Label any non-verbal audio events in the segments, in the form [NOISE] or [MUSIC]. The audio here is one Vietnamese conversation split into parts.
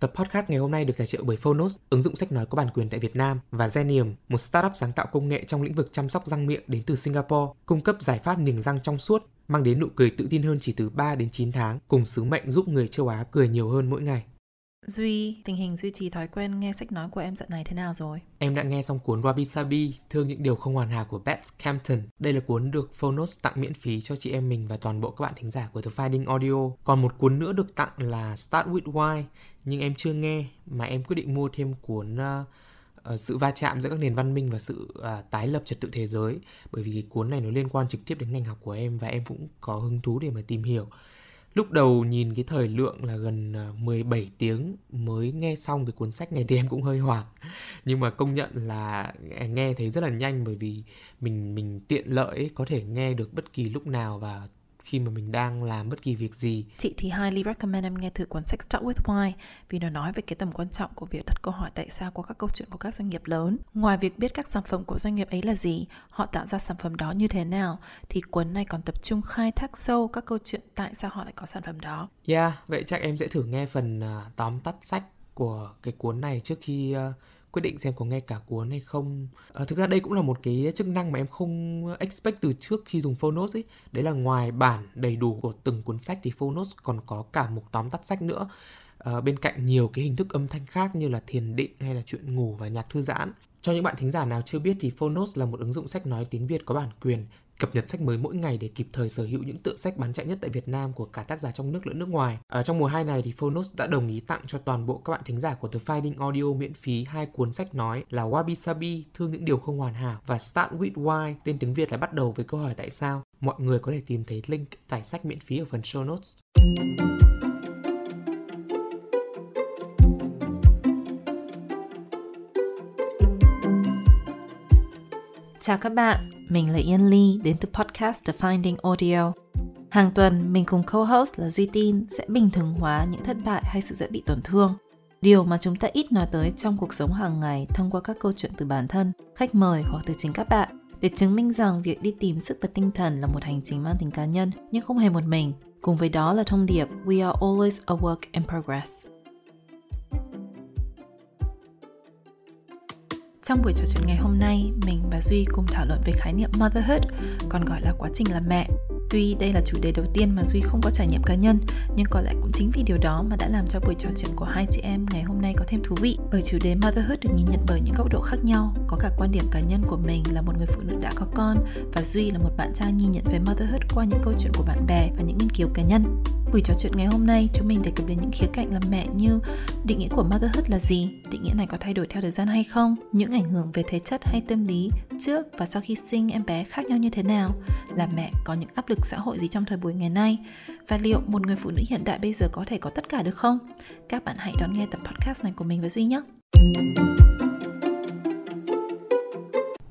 Tập podcast ngày hôm nay được tài trợ bởi Phonos, ứng dụng sách nói có bản quyền tại Việt Nam, và Zenium, một startup sáng tạo công nghệ trong lĩnh vực chăm sóc răng miệng đến từ Singapore, cung cấp giải pháp niềng răng trong suốt, mang đến nụ cười tự tin hơn chỉ từ 3 đến 9 tháng, cùng sứ mệnh giúp người châu Á cười nhiều hơn mỗi ngày. Duy, tình hình duy trì thói quen nghe sách nói của em dạo này thế nào rồi? Em đã nghe xong cuốn Wabi Sabi, Thương những điều không hoàn hảo của Beth Campton. Đây là cuốn được Phonos tặng miễn phí cho chị em mình và toàn bộ các bạn thính giả của The Finding Audio. Còn một cuốn nữa được tặng là Start With Why, nhưng em chưa nghe mà em quyết định mua thêm cuốn uh, uh, sự va chạm giữa các nền văn minh và sự uh, tái lập trật tự thế giới bởi vì cái cuốn này nó liên quan trực tiếp đến ngành học của em và em cũng có hứng thú để mà tìm hiểu Lúc đầu nhìn cái thời lượng là gần à, 17 tiếng mới nghe xong cái cuốn sách này thì [LAUGHS] em cũng hơi hoảng. Nhưng mà công nhận là à, nghe thấy rất là nhanh bởi vì mình mình tiện lợi có thể nghe được bất kỳ lúc nào và khi mà mình đang làm bất kỳ việc gì. Chị thì highly recommend em nghe thử cuốn sách Start With Why vì nó nói về cái tầm quan trọng của việc đặt câu hỏi tại sao qua các câu chuyện của các doanh nghiệp lớn. Ngoài việc biết các sản phẩm của doanh nghiệp ấy là gì, họ tạo ra sản phẩm đó như thế nào, thì cuốn này còn tập trung khai thác sâu các câu chuyện tại sao họ lại có sản phẩm đó. Yeah, vậy chắc em sẽ thử nghe phần uh, tóm tắt sách của cái cuốn này trước khi uh, quyết định xem có nghe cả cuốn hay không. À, thực ra đây cũng là một cái chức năng mà em không expect từ trước khi dùng Phonos ấy. Đấy là ngoài bản đầy đủ của từng cuốn sách thì Phonos còn có cả một tóm tắt sách nữa. À, bên cạnh nhiều cái hình thức âm thanh khác như là thiền định hay là chuyện ngủ và nhạc thư giãn. Cho những bạn thính giả nào chưa biết thì Phonos là một ứng dụng sách nói tiếng Việt có bản quyền cập nhật sách mới mỗi ngày để kịp thời sở hữu những tựa sách bán chạy nhất tại Việt Nam của cả tác giả trong nước lẫn nước ngoài. Ở trong mùa 2 này thì Phonos đã đồng ý tặng cho toàn bộ các bạn thính giả của The Finding Audio miễn phí hai cuốn sách nói là Wabi Sabi, Thương những điều không hoàn hảo và Start with Why, tên tiếng Việt là bắt đầu với câu hỏi tại sao. Mọi người có thể tìm thấy link tải sách miễn phí ở phần show notes. Chào các bạn, mình là Yên Ly đến từ podcast The Finding Audio. Hàng tuần, mình cùng co-host là Duy Tin sẽ bình thường hóa những thất bại hay sự dễ bị tổn thương. Điều mà chúng ta ít nói tới trong cuộc sống hàng ngày thông qua các câu chuyện từ bản thân, khách mời hoặc từ chính các bạn để chứng minh rằng việc đi tìm sức và tinh thần là một hành trình mang tính cá nhân nhưng không hề một mình. Cùng với đó là thông điệp We are always a work in progress. Trong buổi trò chuyện ngày hôm nay, mình và Duy cùng thảo luận về khái niệm motherhood, còn gọi là quá trình làm mẹ. Tuy đây là chủ đề đầu tiên mà Duy không có trải nghiệm cá nhân, nhưng có lẽ cũng chính vì điều đó mà đã làm cho buổi trò chuyện của hai chị em ngày hôm nay có thêm thú vị. Bởi chủ đề motherhood được nhìn nhận bởi những góc độ khác nhau, có cả quan điểm cá nhân của mình là một người phụ nữ đã có con và Duy là một bạn trai nhìn nhận về motherhood qua những câu chuyện của bạn bè và những nghiên cứu cá nhân. Buổi trò chuyện ngày hôm nay, chúng mình đề cập đến những khía cạnh làm mẹ như định nghĩa của motherhood là gì, định nghĩa này có thay đổi theo thời gian hay không, những ảnh hưởng về thể chất hay tâm lý trước và sau khi sinh em bé khác nhau như thế nào, làm mẹ có những áp lực xã hội gì trong thời buổi ngày nay, và liệu một người phụ nữ hiện đại bây giờ có thể có tất cả được không? Các bạn hãy đón nghe tập podcast này của mình với Duy nhé!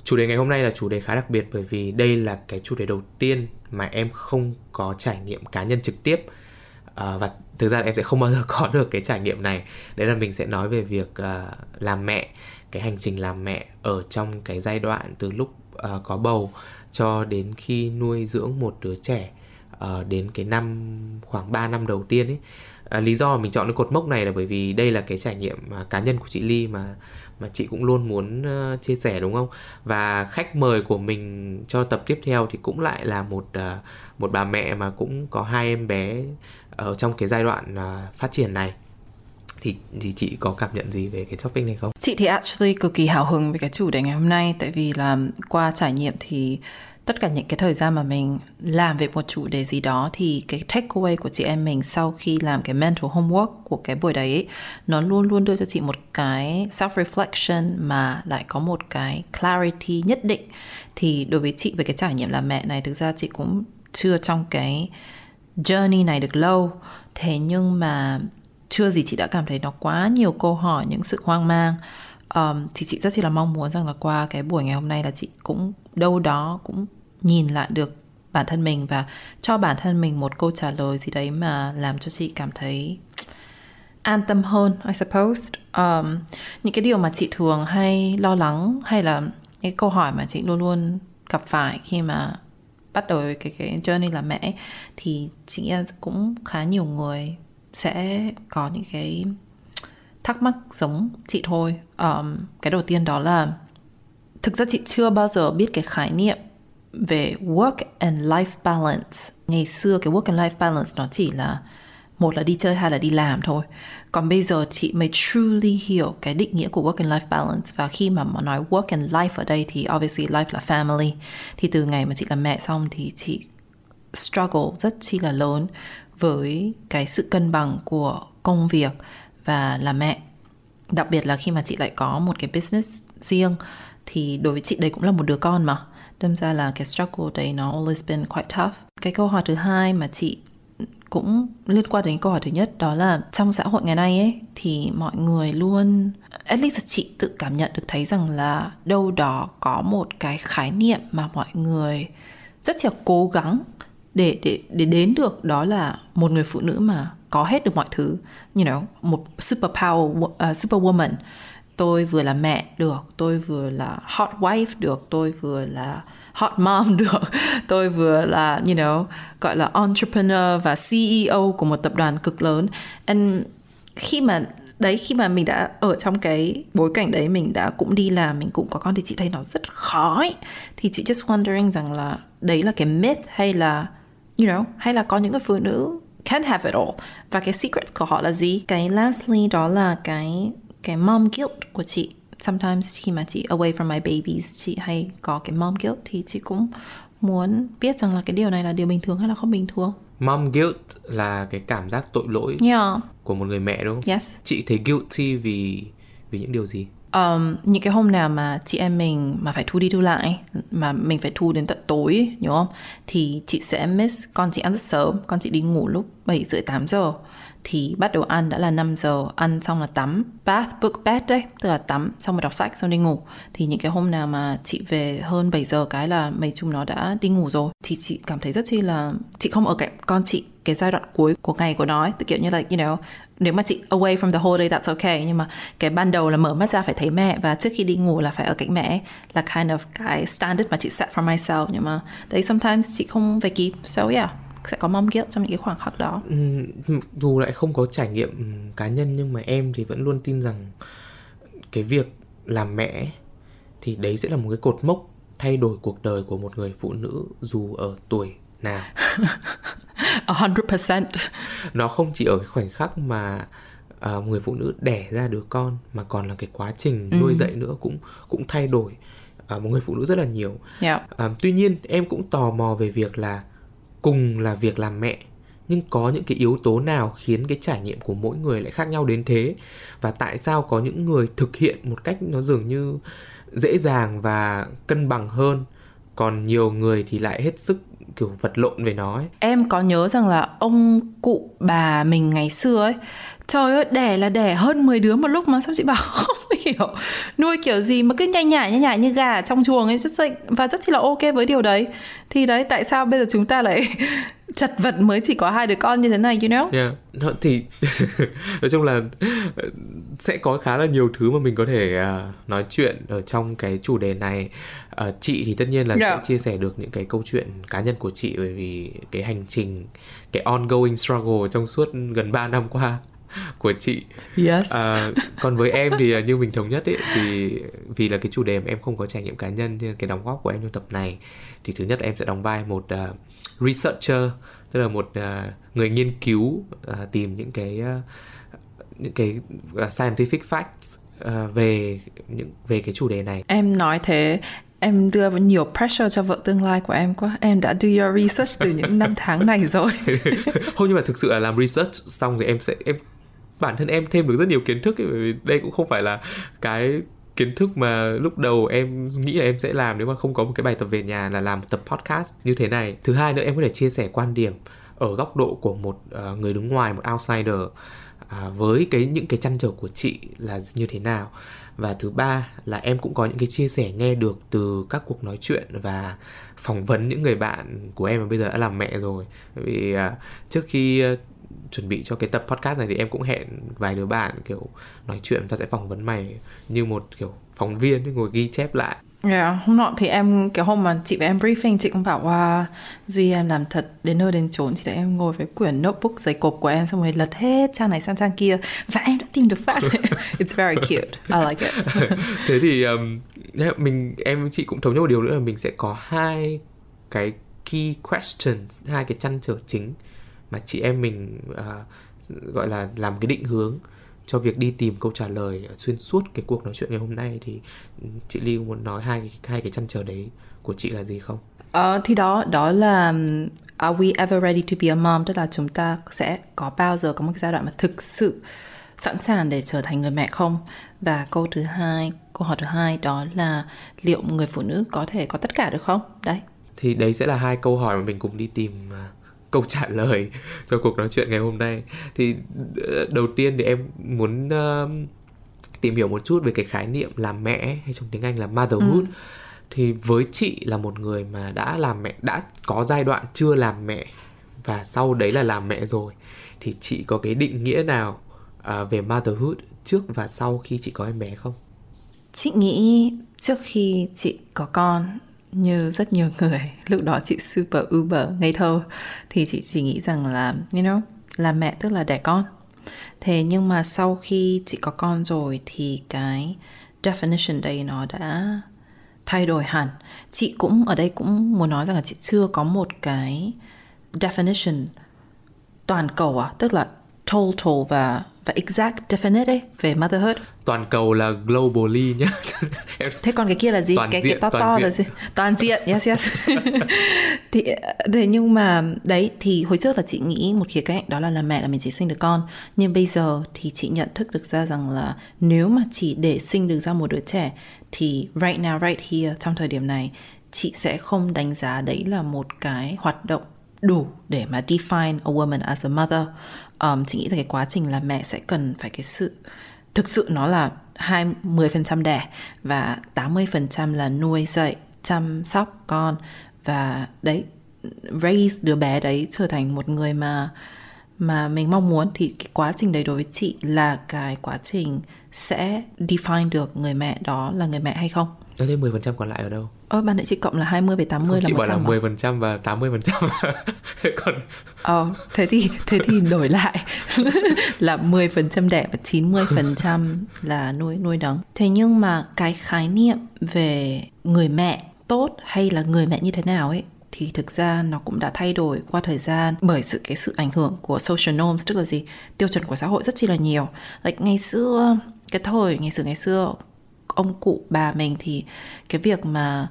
Chủ đề ngày hôm nay là chủ đề khá đặc biệt bởi vì đây là cái chủ đề đầu tiên mà em không có trải nghiệm cá nhân trực tiếp uh, và thực ra em sẽ không bao giờ [LAUGHS] có được cái trải nghiệm này. Đấy là mình sẽ nói về việc uh, làm mẹ cái hành trình làm mẹ ở trong cái giai đoạn từ lúc uh, có bầu cho đến khi nuôi dưỡng một đứa trẻ uh, đến cái năm khoảng 3 năm đầu tiên ấy. À, lý do mình chọn cái cột mốc này là bởi vì đây là cái trải nghiệm mà cá nhân của chị Ly mà mà chị cũng luôn muốn uh, chia sẻ đúng không? Và khách mời của mình cho tập tiếp theo thì cũng lại là một uh, một bà mẹ mà cũng có hai em bé ở trong cái giai đoạn uh, phát triển này thì thì chị có cảm nhận gì về cái topic này không? Chị thì actually cực kỳ hào hứng về cái chủ đề ngày hôm nay tại vì là qua trải nghiệm thì tất cả những cái thời gian mà mình làm về một chủ đề gì đó thì cái takeaway của chị em mình sau khi làm cái mental homework của cái buổi đấy ấy, nó luôn luôn đưa cho chị một cái self reflection mà lại có một cái clarity nhất định thì đối với chị về cái trải nghiệm làm mẹ này thực ra chị cũng chưa trong cái journey này được lâu. Thế nhưng mà chưa gì chị đã cảm thấy nó quá nhiều câu hỏi những sự hoang mang. Um, thì chị rất chỉ là mong muốn rằng là qua cái buổi ngày hôm nay là chị cũng đâu đó cũng nhìn lại được bản thân mình và cho bản thân mình một câu trả lời gì đấy mà làm cho chị cảm thấy an tâm hơn I suppose. Um, những cái điều mà chị thường hay lo lắng hay là những câu hỏi mà chị luôn luôn gặp phải khi mà bắt đầu cái cái journey làm mẹ thì chị nghĩ cũng khá nhiều người sẽ có những cái thắc mắc giống chị thôi. Um, cái đầu tiên đó là thực ra chị chưa bao giờ biết cái khái niệm về work and life balance. Ngày xưa cái work and life balance nó chỉ là một là đi chơi hai là đi làm thôi còn bây giờ chị mới truly hiểu cái định nghĩa của work and life balance. Và khi mà mà nói work and life ở đây thì obviously life là family. Thì từ ngày mà chị làm mẹ xong thì chị struggle rất chi là lớn với cái sự cân bằng của công việc và làm mẹ. Đặc biệt là khi mà chị lại có một cái business riêng, thì đối với chị đây cũng là một đứa con mà. Đâm ra là cái struggle đấy nó always been quite tough. Cái câu hỏi thứ hai mà chị cũng liên quan đến câu hỏi thứ nhất đó là trong xã hội ngày nay ấy thì mọi người luôn at least chị tự cảm nhận được thấy rằng là đâu đó có một cái khái niệm mà mọi người rất là cố gắng để để để đến được đó là một người phụ nữ mà có hết được mọi thứ. You know một super power uh, super woman tôi vừa là mẹ được tôi vừa là hot wife được tôi vừa là hot mom [LAUGHS] được. Tôi vừa là, you know, gọi là entrepreneur và CEO của một tập đoàn cực lớn. And khi mà, đấy, khi mà mình đã ở trong cái bối cảnh đấy, mình đã cũng đi làm, mình cũng có con thì chị thấy nó rất khó ấy. thì chị just wondering rằng là đấy là cái myth hay là, you know, hay là có những người phụ nữ can have it all? Và cái secret của họ là gì? Cái lastly đó là cái cái mom guilt của chị sometimes khi mà chị away from my babies chị hay có cái mom guilt thì chị cũng muốn biết rằng là cái điều này là điều bình thường hay là không bình thường? Mom guilt là cái cảm giác tội lỗi yeah. của một người mẹ đúng không? Yes. Chị thấy guilty vì vì những điều gì? Um, những cái hôm nào mà chị em mình mà phải thu đi thu lại mà mình phải thu đến tận tối nhớ không? Thì chị sẽ miss con chị ăn rất sớm con chị đi ngủ lúc 7 rưỡi 8 giờ thì bắt đầu ăn đã là 5 giờ ăn xong là tắm. Bath book bed đấy tức là tắm xong rồi đọc sách xong đi ngủ. Thì những cái hôm nào mà chị về hơn 7 giờ cái là mấy chúng nó đã đi ngủ rồi. Thì chị cảm thấy rất chi là chị không ở cạnh con chị cái giai đoạn cuối của ngày của nó ấy, kiểu như là you know nếu mà chị away from the whole day that's okay. Nhưng mà cái ban đầu là mở mắt ra phải thấy mẹ và trước khi đi ngủ là phải ở cạnh mẹ là kind of cái standard mà chị set for myself. Nhưng mà đấy sometimes chị không về kịp. So yeah sẽ có mom guilt trong những cái khoảng khắc đó ừ, dù lại không có trải nghiệm cá nhân nhưng mà em thì vẫn luôn tin rằng cái việc làm mẹ thì đấy sẽ là một cái cột mốc thay đổi cuộc đời của một người phụ nữ dù ở tuổi nào [LAUGHS] 100% nó không chỉ ở cái khoảnh khắc mà uh, người phụ nữ đẻ ra đứa con mà còn là cái quá trình nuôi ừ. dạy nữa cũng cũng thay đổi uh, một người phụ nữ rất là nhiều yeah. uh, tuy nhiên em cũng tò mò về việc là cùng là việc làm mẹ, nhưng có những cái yếu tố nào khiến cái trải nghiệm của mỗi người lại khác nhau đến thế và tại sao có những người thực hiện một cách nó dường như dễ dàng và cân bằng hơn, còn nhiều người thì lại hết sức, kiểu, vật lộn về nó ấy. Em có nhớ rằng là ông cụ bà mình ngày xưa ấy Trời ơi, đẻ là đẻ hơn 10 đứa một lúc mà sao chị bảo [LAUGHS] không hiểu Nuôi kiểu gì mà cứ nhai nhải nhai nhải như gà trong chuồng ấy like, Và rất là ok với điều đấy Thì đấy, tại sao bây giờ chúng ta lại [LAUGHS] chật vật mới chỉ có hai đứa con như thế này, you know? Yeah, thì [LAUGHS] nói chung là sẽ có khá là nhiều thứ mà mình có thể uh, nói chuyện ở trong cái chủ đề này. Uh, chị thì tất nhiên là yeah. sẽ chia sẻ được những cái câu chuyện cá nhân của chị bởi vì cái hành trình, cái ongoing struggle trong suốt gần 3 năm qua của chị. Yes. À, còn với em thì như mình thống nhất ấy thì vì là cái chủ đề mà em không có trải nghiệm cá nhân nên cái đóng góp của em trong tập này thì thứ nhất em sẽ đóng vai một uh, researcher tức là một uh, người nghiên cứu uh, tìm những cái uh, những cái uh, scientific facts uh, về những về cái chủ đề này em nói thế em đưa nhiều pressure cho vợ tương lai của em quá em đã do your research từ những năm tháng này rồi [LAUGHS] không nhưng mà thực sự là làm research xong thì em sẽ em bản thân em thêm được rất nhiều kiến thức ấy, bởi vì đây cũng không phải là cái kiến thức mà lúc đầu em nghĩ là em sẽ làm nếu mà không có một cái bài tập về nhà là làm một tập podcast như thế này. Thứ hai nữa em có thể chia sẻ quan điểm ở góc độ của một uh, người đứng ngoài một outsider uh, với cái những cái chăn trở của chị là như thế nào. Và thứ ba là em cũng có những cái chia sẻ nghe được từ các cuộc nói chuyện và phỏng vấn những người bạn của em mà bây giờ đã làm mẹ rồi. Vì uh, trước khi uh, chuẩn bị cho cái tập podcast này thì em cũng hẹn vài đứa bạn kiểu nói chuyện ta sẽ phỏng vấn mày như một kiểu phóng viên ngồi ghi chép lại. Yeah, hôm nọ thì em cái hôm mà chị và em briefing chị cũng bảo wow Duy em làm thật đến nơi đến chốn. Thì để em ngồi với quyển notebook giấy cộp của em xong rồi lật hết trang này sang trang kia. Và em đã tìm được phát. [LAUGHS] It's very cute, I like it. [LAUGHS] Thế thì um, mình em chị cũng thống nhất một điều nữa là mình sẽ có hai cái key questions, hai cái chăn trở chính mà chị em mình uh, gọi là làm cái định hướng cho việc đi tìm câu trả lời xuyên suốt cái cuộc nói chuyện ngày hôm nay thì chị Lưu muốn nói hai hai cái chăn trở đấy của chị là gì không? Ờ, thì đó đó là are we ever ready to be a mom? Tức là chúng ta sẽ có bao giờ có một cái giai đoạn mà thực sự sẵn sàng để trở thành người mẹ không? Và câu thứ hai câu hỏi thứ hai đó là liệu người phụ nữ có thể có tất cả được không? Đấy. Thì đấy sẽ là hai câu hỏi mà mình cùng đi tìm à, câu trả lời cho cuộc nói chuyện ngày hôm nay thì ờ, đầu tiên thì em muốn uh, tìm hiểu một chút về cái khái niệm làm mẹ hay trong tiếng Anh là motherhood ừ. thì với chị là một người mà đã làm mẹ đã có giai đoạn chưa làm mẹ và sau đấy là làm mẹ rồi thì chị có cái định nghĩa nào uh, về motherhood trước và sau khi chị có em bé không? Chị nghĩ trước khi chị có con như rất nhiều người, [LAUGHS] lúc đó chị super uber ngây thơ. Thì chị chỉ nghĩ rằng là, you know, là mẹ tức là đẻ con. Thế nhưng mà sau khi chị có con rồi thì cái definition đây nó đã thay đổi hẳn. Chị cũng, ở đây cũng muốn nói rằng là chị chưa có một cái definition toàn cầu à tức là total và và exact definite ấy về motherhood. Toàn cầu là globally nhá. [LAUGHS] Thế còn cái kia là gì? Toàn cái diện, cái to toàn to diện. là gì? Toàn diện yes yes. [LAUGHS] Thì thế nhưng mà đấy thì hồi trước là chị nghĩ một khía cạnh đó là làm mẹ là mình chỉ sinh được con. Nhưng bây giờ thì chị nhận thức được ra rằng là nếu mà chỉ để sinh được ra một đứa trẻ thì right now right here trong thời điểm này chị sẽ không đánh giá đấy là một cái hoạt động đủ để mà define a woman as a mother um, chị nghĩ là cái quá trình là mẹ sẽ cần phải cái sự thực sự nó là hai mươi phần trăm đẻ và 80% là nuôi dạy chăm sóc con và đấy raise đứa bé đấy trở thành một người mà mà mình mong muốn thì cái quá trình đấy đối với chị là cái quá trình sẽ define được người mẹ đó là người mẹ hay không. Thế 10% còn lại ở đâu? Ờ, ban nãy chị cộng là 20 về 80 Không, là chị bảo là 100 10% và 80% [LAUGHS] còn Ờ, thế thì thế thì đổi lại. [LAUGHS] Là 10% đẻ và 90% là nuôi nuôi nấng. Thế nhưng mà cái khái niệm về người mẹ tốt hay là người mẹ như thế nào ấy thì thực ra nó cũng đã thay đổi qua thời gian bởi sự cái sự ảnh hưởng của social norms tức là gì? Tiêu chuẩn của xã hội rất chi là nhiều. Like ngày xưa cái thời ngày xưa ngày xưa ông cụ bà mình thì cái việc mà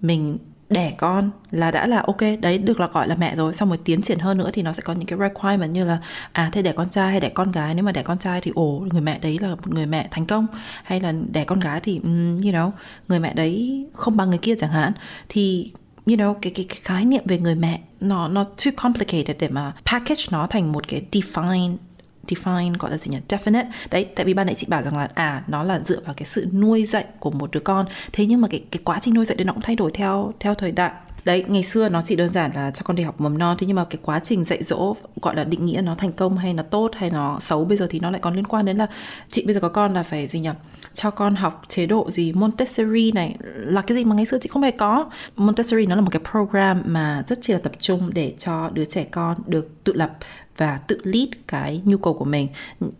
mình đẻ con là đã là ok đấy được là gọi là mẹ rồi. Xong rồi tiến triển hơn nữa thì nó sẽ có những cái requirement như là à thế đẻ con trai hay đẻ con gái? Nếu mà đẻ con trai thì ồ người mẹ đấy là một người mẹ thành công. Hay là đẻ con gái thì um, you know người mẹ đấy không bằng người kia chẳng hạn. Thì you know cái cái, cái khái niệm về người mẹ nó nó too complicated để mà package nó thành một cái define define, gọi là gì nhỉ? Definite. Đấy, tại vì ban nãy chị bảo rằng là à nó là dựa vào cái sự nuôi dạy của một đứa con. Thế nhưng mà cái cái quá trình nuôi dạy đấy nó cũng thay đổi theo theo thời đại. Đấy, ngày xưa nó chỉ đơn giản là cho con đi học mầm non, thế nhưng mà cái quá trình dạy dỗ, gọi là định nghĩa nó thành công hay nó tốt hay nó xấu, bây giờ thì nó lại còn liên quan đến là chị bây giờ có con là phải gì nhỉ? Cho con học chế độ gì? Montessori này, là cái gì mà ngày xưa chị không hề có. Montessori nó là một cái program mà rất chỉ là tập trung để cho đứa trẻ con được tự lập và tự lead cái nhu cầu của mình.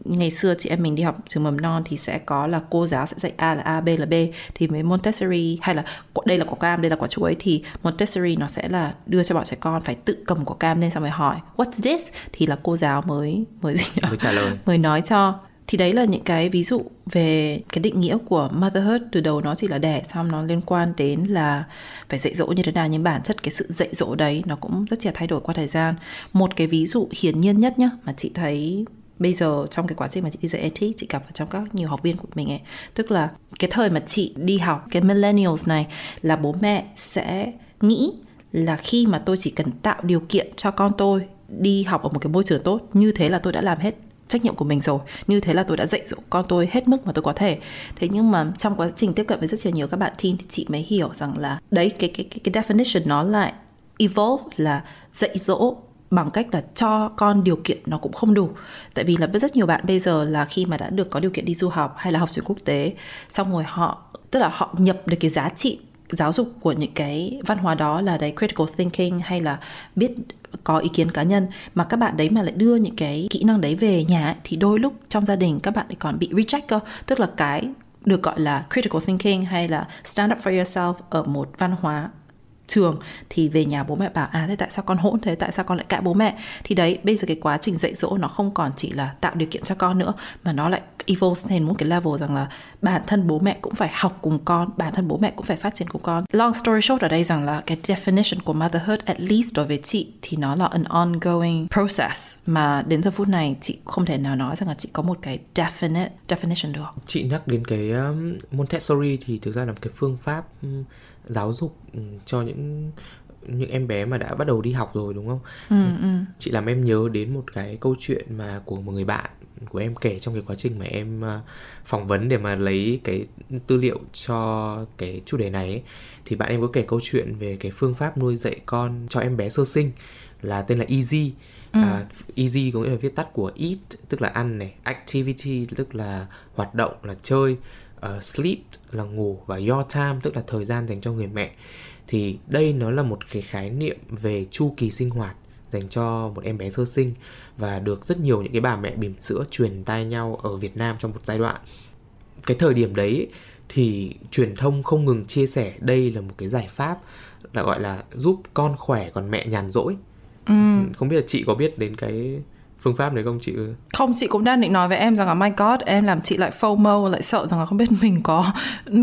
Ngày xưa chị em mình đi học trường mầm non thì sẽ có là cô giáo sẽ dạy a là a b là b thì với Montessori hay là đây là quả cam đây là quả chuối thì Montessori nó sẽ là đưa cho bọn trẻ con phải tự cầm quả cam lên xong rồi hỏi what's this? Thì là cô giáo mới mới gì mới trả lời. [LAUGHS] Mới nói cho thì đấy là những cái ví dụ về cái định nghĩa của motherhood. Từ đầu nó chỉ là đẻ, xong nó liên quan đến là phải dạy dỗ như thế nào. Nhưng bản chất cái sự dạy dỗ đấy nó cũng rất là thay đổi qua thời gian. Một cái ví dụ hiển nhiên nhất nhá, mà chị thấy bây giờ trong cái quá trình mà chị đi dạy ethics, chị gặp ở trong các nhiều học viên của mình ấy. Tức là cái thời mà chị đi học, cái millennials này là bố mẹ sẽ nghĩ là khi mà tôi chỉ cần tạo điều kiện cho con tôi đi học ở một cái môi trường tốt, như thế là tôi đã làm hết trách nhiệm của mình rồi. Như thế là tôi đã dạy dỗ con tôi hết mức mà tôi có thể. Thế nhưng mà trong quá trình tiếp cận với rất nhiều các bạn teen thì chị mới hiểu rằng là đấy cái cái cái, cái definition nó lại evolve là dạy dỗ bằng cách là cho con điều kiện nó cũng không đủ. Tại vì là rất nhiều bạn bây giờ là khi mà đã được có điều kiện đi du học hay là học trường quốc tế xong rồi họ tức là họ nhập được cái giá trị giáo dục của những cái văn hóa đó là đấy critical thinking hay là biết có ý kiến cá nhân mà các bạn đấy mà lại đưa những cái kỹ năng đấy về nhà ấy, thì đôi lúc trong gia đình các bạn lại còn bị reject cơ. Tức là cái được gọi là critical thinking hay là stand up for yourself ở một văn hóa trường thì về nhà bố mẹ bảo à thế tại sao con hỗn? Thế tại sao con lại cãi bố mẹ? Thì đấy bây giờ cái quá trình dạy dỗ nó không còn chỉ là tạo điều kiện cho con nữa mà nó lại evolve thành một cái level rằng là bản thân bố mẹ cũng phải học cùng con bản thân bố mẹ cũng phải phát triển cùng con. Long story short ở đây rằng là cái definition của motherhood at least đối với chị thì nó là an ongoing process mà đến giờ phút này chị không thể nào nói rằng là chị có một cái definite definition được. Chị nhắc đến cái um, Montessori thì thực ra là một cái phương pháp um, giáo dục um, cho những những em bé mà đã bắt đầu đi học rồi đúng không? ừ, ừ. Chị làm em nhớ đến một cái câu chuyện mà của một người bạn của em kể trong cái quá trình mà em uh, phỏng vấn để mà lấy cái tư liệu cho cái chủ đề này ấy. thì bạn em có kể câu chuyện về cái phương pháp nuôi dạy con cho em bé sơ sinh là tên là Easy. À, easy có nghĩa là viết tắt của eat tức là ăn này, activity tức là hoạt động là chơi, uh, sleep là ngủ và your time tức là thời gian dành cho người mẹ. Thì đây nó là một cái khái niệm về chu kỳ sinh hoạt dành cho một em bé sơ sinh và được rất nhiều những cái bà mẹ bỉm sữa truyền tai nhau ở Việt Nam trong một giai đoạn. Cái thời điểm đấy thì truyền thông không ngừng chia sẻ đây là một cái giải pháp là gọi là giúp con khỏe còn mẹ nhàn rỗi. Ừ. Không biết là chị có biết đến cái phương pháp đấy không chị? Không, chị cũng đang định nói với em rằng là my god, em làm chị lại FOMO, lại sợ rằng là không biết [LAUGHS] mình có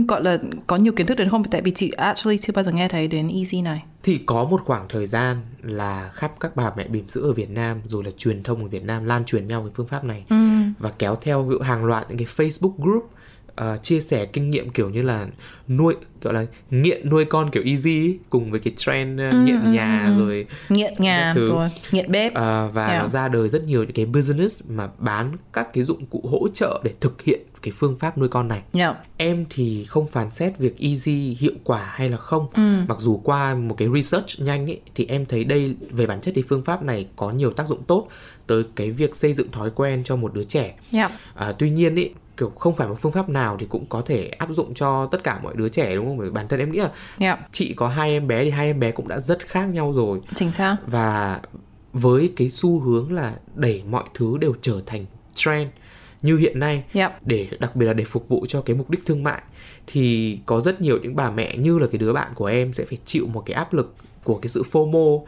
gọi là có nhiều kiến thức đến không tại vì chị actually chưa bao giờ nghe thấy đến easy này. Thì có một khoảng thời gian là khắp các bà mẹ bỉm sữa ở Việt Nam rồi là truyền thông ở Việt Nam lan truyền nhau cái phương pháp này Ừ. và kéo theo ví dụ hàng loạt những cái Facebook group ờ, chia sẻ kinh nghiệm kiểu như là nuôi gọi là nghiện nuôi con kiểu easy ấy, cùng với cái trend ờ, nghiện nhà rồi Nghiện nhà thứ. rồi, nghiện bếp. Ờ, và Yeah. nó ra đời rất nhiều những cái business mà bán các cái dụng cụ hỗ trợ để thực hiện cái phương pháp nuôi con này Yeah. em thì không phán xét việc easy hiệu quả hay là không mặc dù qua một cái research nhanh ấy thì em thấy đây về bản chất thì phương pháp này có nhiều tác dụng tốt tới cái việc xây dựng thói quen cho một đứa trẻ Yeah. à, tuy nhiên ý kiểu không phải một phương pháp nào thì cũng có thể áp dụng cho tất cả mọi đứa trẻ đúng không bởi bản thân em nghĩ là Yeah. chị có hai em bé thì hai em bé cũng đã rất khác nhau rồi Chính xác. và với cái xu hướng là đẩy mọi thứ đều trở thành trend như hiện nay Yep. để đặc biệt là để phục vụ cho cái mục đích thương mại thì có rất nhiều những bà mẹ như là cái đứa bạn của em sẽ phải chịu một cái áp lực của cái sự FOMO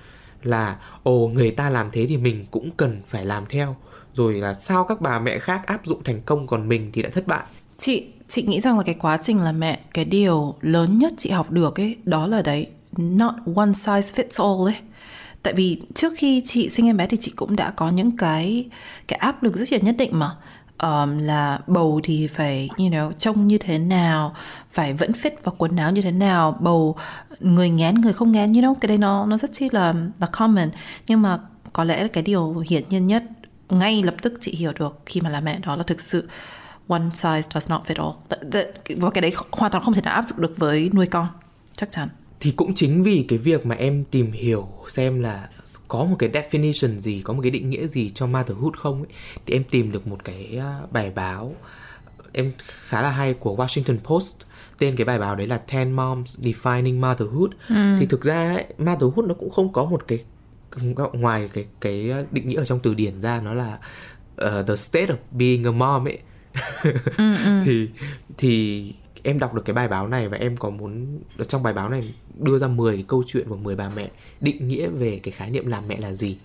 là ồ người ta làm thế thì mình cũng cần phải làm theo rồi là sao các bà mẹ khác áp dụng thành công còn mình thì đã thất bại? Chị chị nghĩ rằng là cái quá trình là mẹ cái điều lớn nhất chị học được ấy đó là đấy not one size fits all ấy. Tại vì trước khi chị sinh em bé thì chị cũng đã có những cái cái áp lực rất là nhất định mà. Um, là bầu thì phải you know trông như thế nào phải vẫn fit vào quần áo như thế nào bầu người ngén người không ngén you know cái đấy nó nó rất chi là là common. Nhưng mà có lẽ là cái điều hiển nhiên nhất ngay lập tức chị hiểu được khi mà là mẹ đó là thực sự one size does not fit all. Và cái đấy hoàn toàn không thể nào áp dụng được với nuôi con chắc chắn. Thì cũng chính vì cái việc mà em tìm hiểu xem là có một cái definition gì có một cái định nghĩa gì cho motherhood không ấy thì em tìm được một cái à, bài báo em khá là hay của Washington Post. Tên cái bài báo đấy là 10 Moms Defining Motherhood. Thì thực ra ấy, motherhood nó cũng không có một cái ngoài cái cái định nghĩa ở trong từ điển ra nó là uh, the state of being a mom ấy. [LAUGHS] Thì thì em đọc được cái bài báo này và em có muốn trong bài báo này đưa ra 10 cái câu chuyện của 10 bà mẹ định nghĩa về cái khái niệm làm mẹ là gì.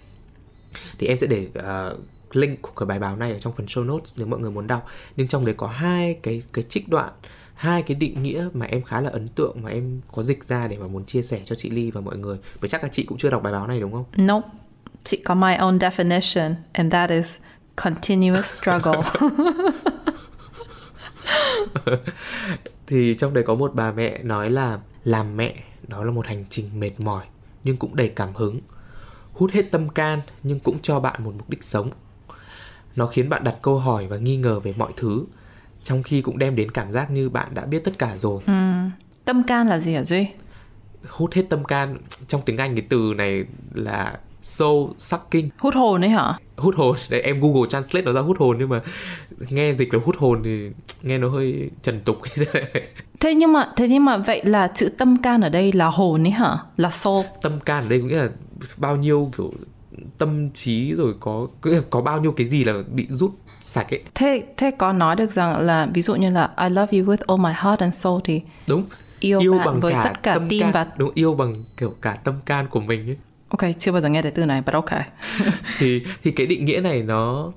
Thì em sẽ để uh, link của cái bài báo này ở trong phần show notes nếu mọi người muốn đọc. Nhưng trong đấy có hai cái cái trích đoạn hai cái định nghĩa mà em khá là ấn tượng mà em có dịch ra để mà muốn chia sẻ cho chị Ly và mọi người. Bởi chắc là chị cũng chưa đọc bài báo này đúng không? Nope. Chị có my own definition and that is continuous struggle. [LAUGHS] thì trong đấy có một bà mẹ nói là làm mẹ đó là một hành trình mệt mỏi nhưng cũng đầy cảm hứng. Hút hết tâm can nhưng cũng cho bạn một mục đích sống. Nó khiến bạn đặt câu hỏi và nghi ngờ về mọi thứ trong khi cũng đem đến cảm giác như bạn đã biết tất cả rồi. Tâm can là gì hả Duy? hút hết tâm can trong tiếng anh cái từ này là soul sucking. Hút hồn ấy hả? hút hồn đấy em google translate nó ra hút hồn nhưng mà nghe dịch là hút hồn thì nghe nó hơi trần tục. [LAUGHS] Thế này. Phải thế nhưng mà thế nhưng mà vậy là chữ tâm can ở đây là hồn ấy hả? Là soul. Tâm can ở đây nghĩa là bao nhiêu kiểu tâm trí rồi có có bao nhiêu cái gì là bị rút sạch ấy thế thế có nói được rằng là ví dụ như là I love you with all my heart and soul thì đúng yêu, yêu bạn bằng với cả tất cả tâm tim can. và đúng yêu bằng kiểu cả tâm can của mình ấy ok chưa bao giờ nghe thấy từ này but ok [LAUGHS] thì thì cái định nghĩa này nó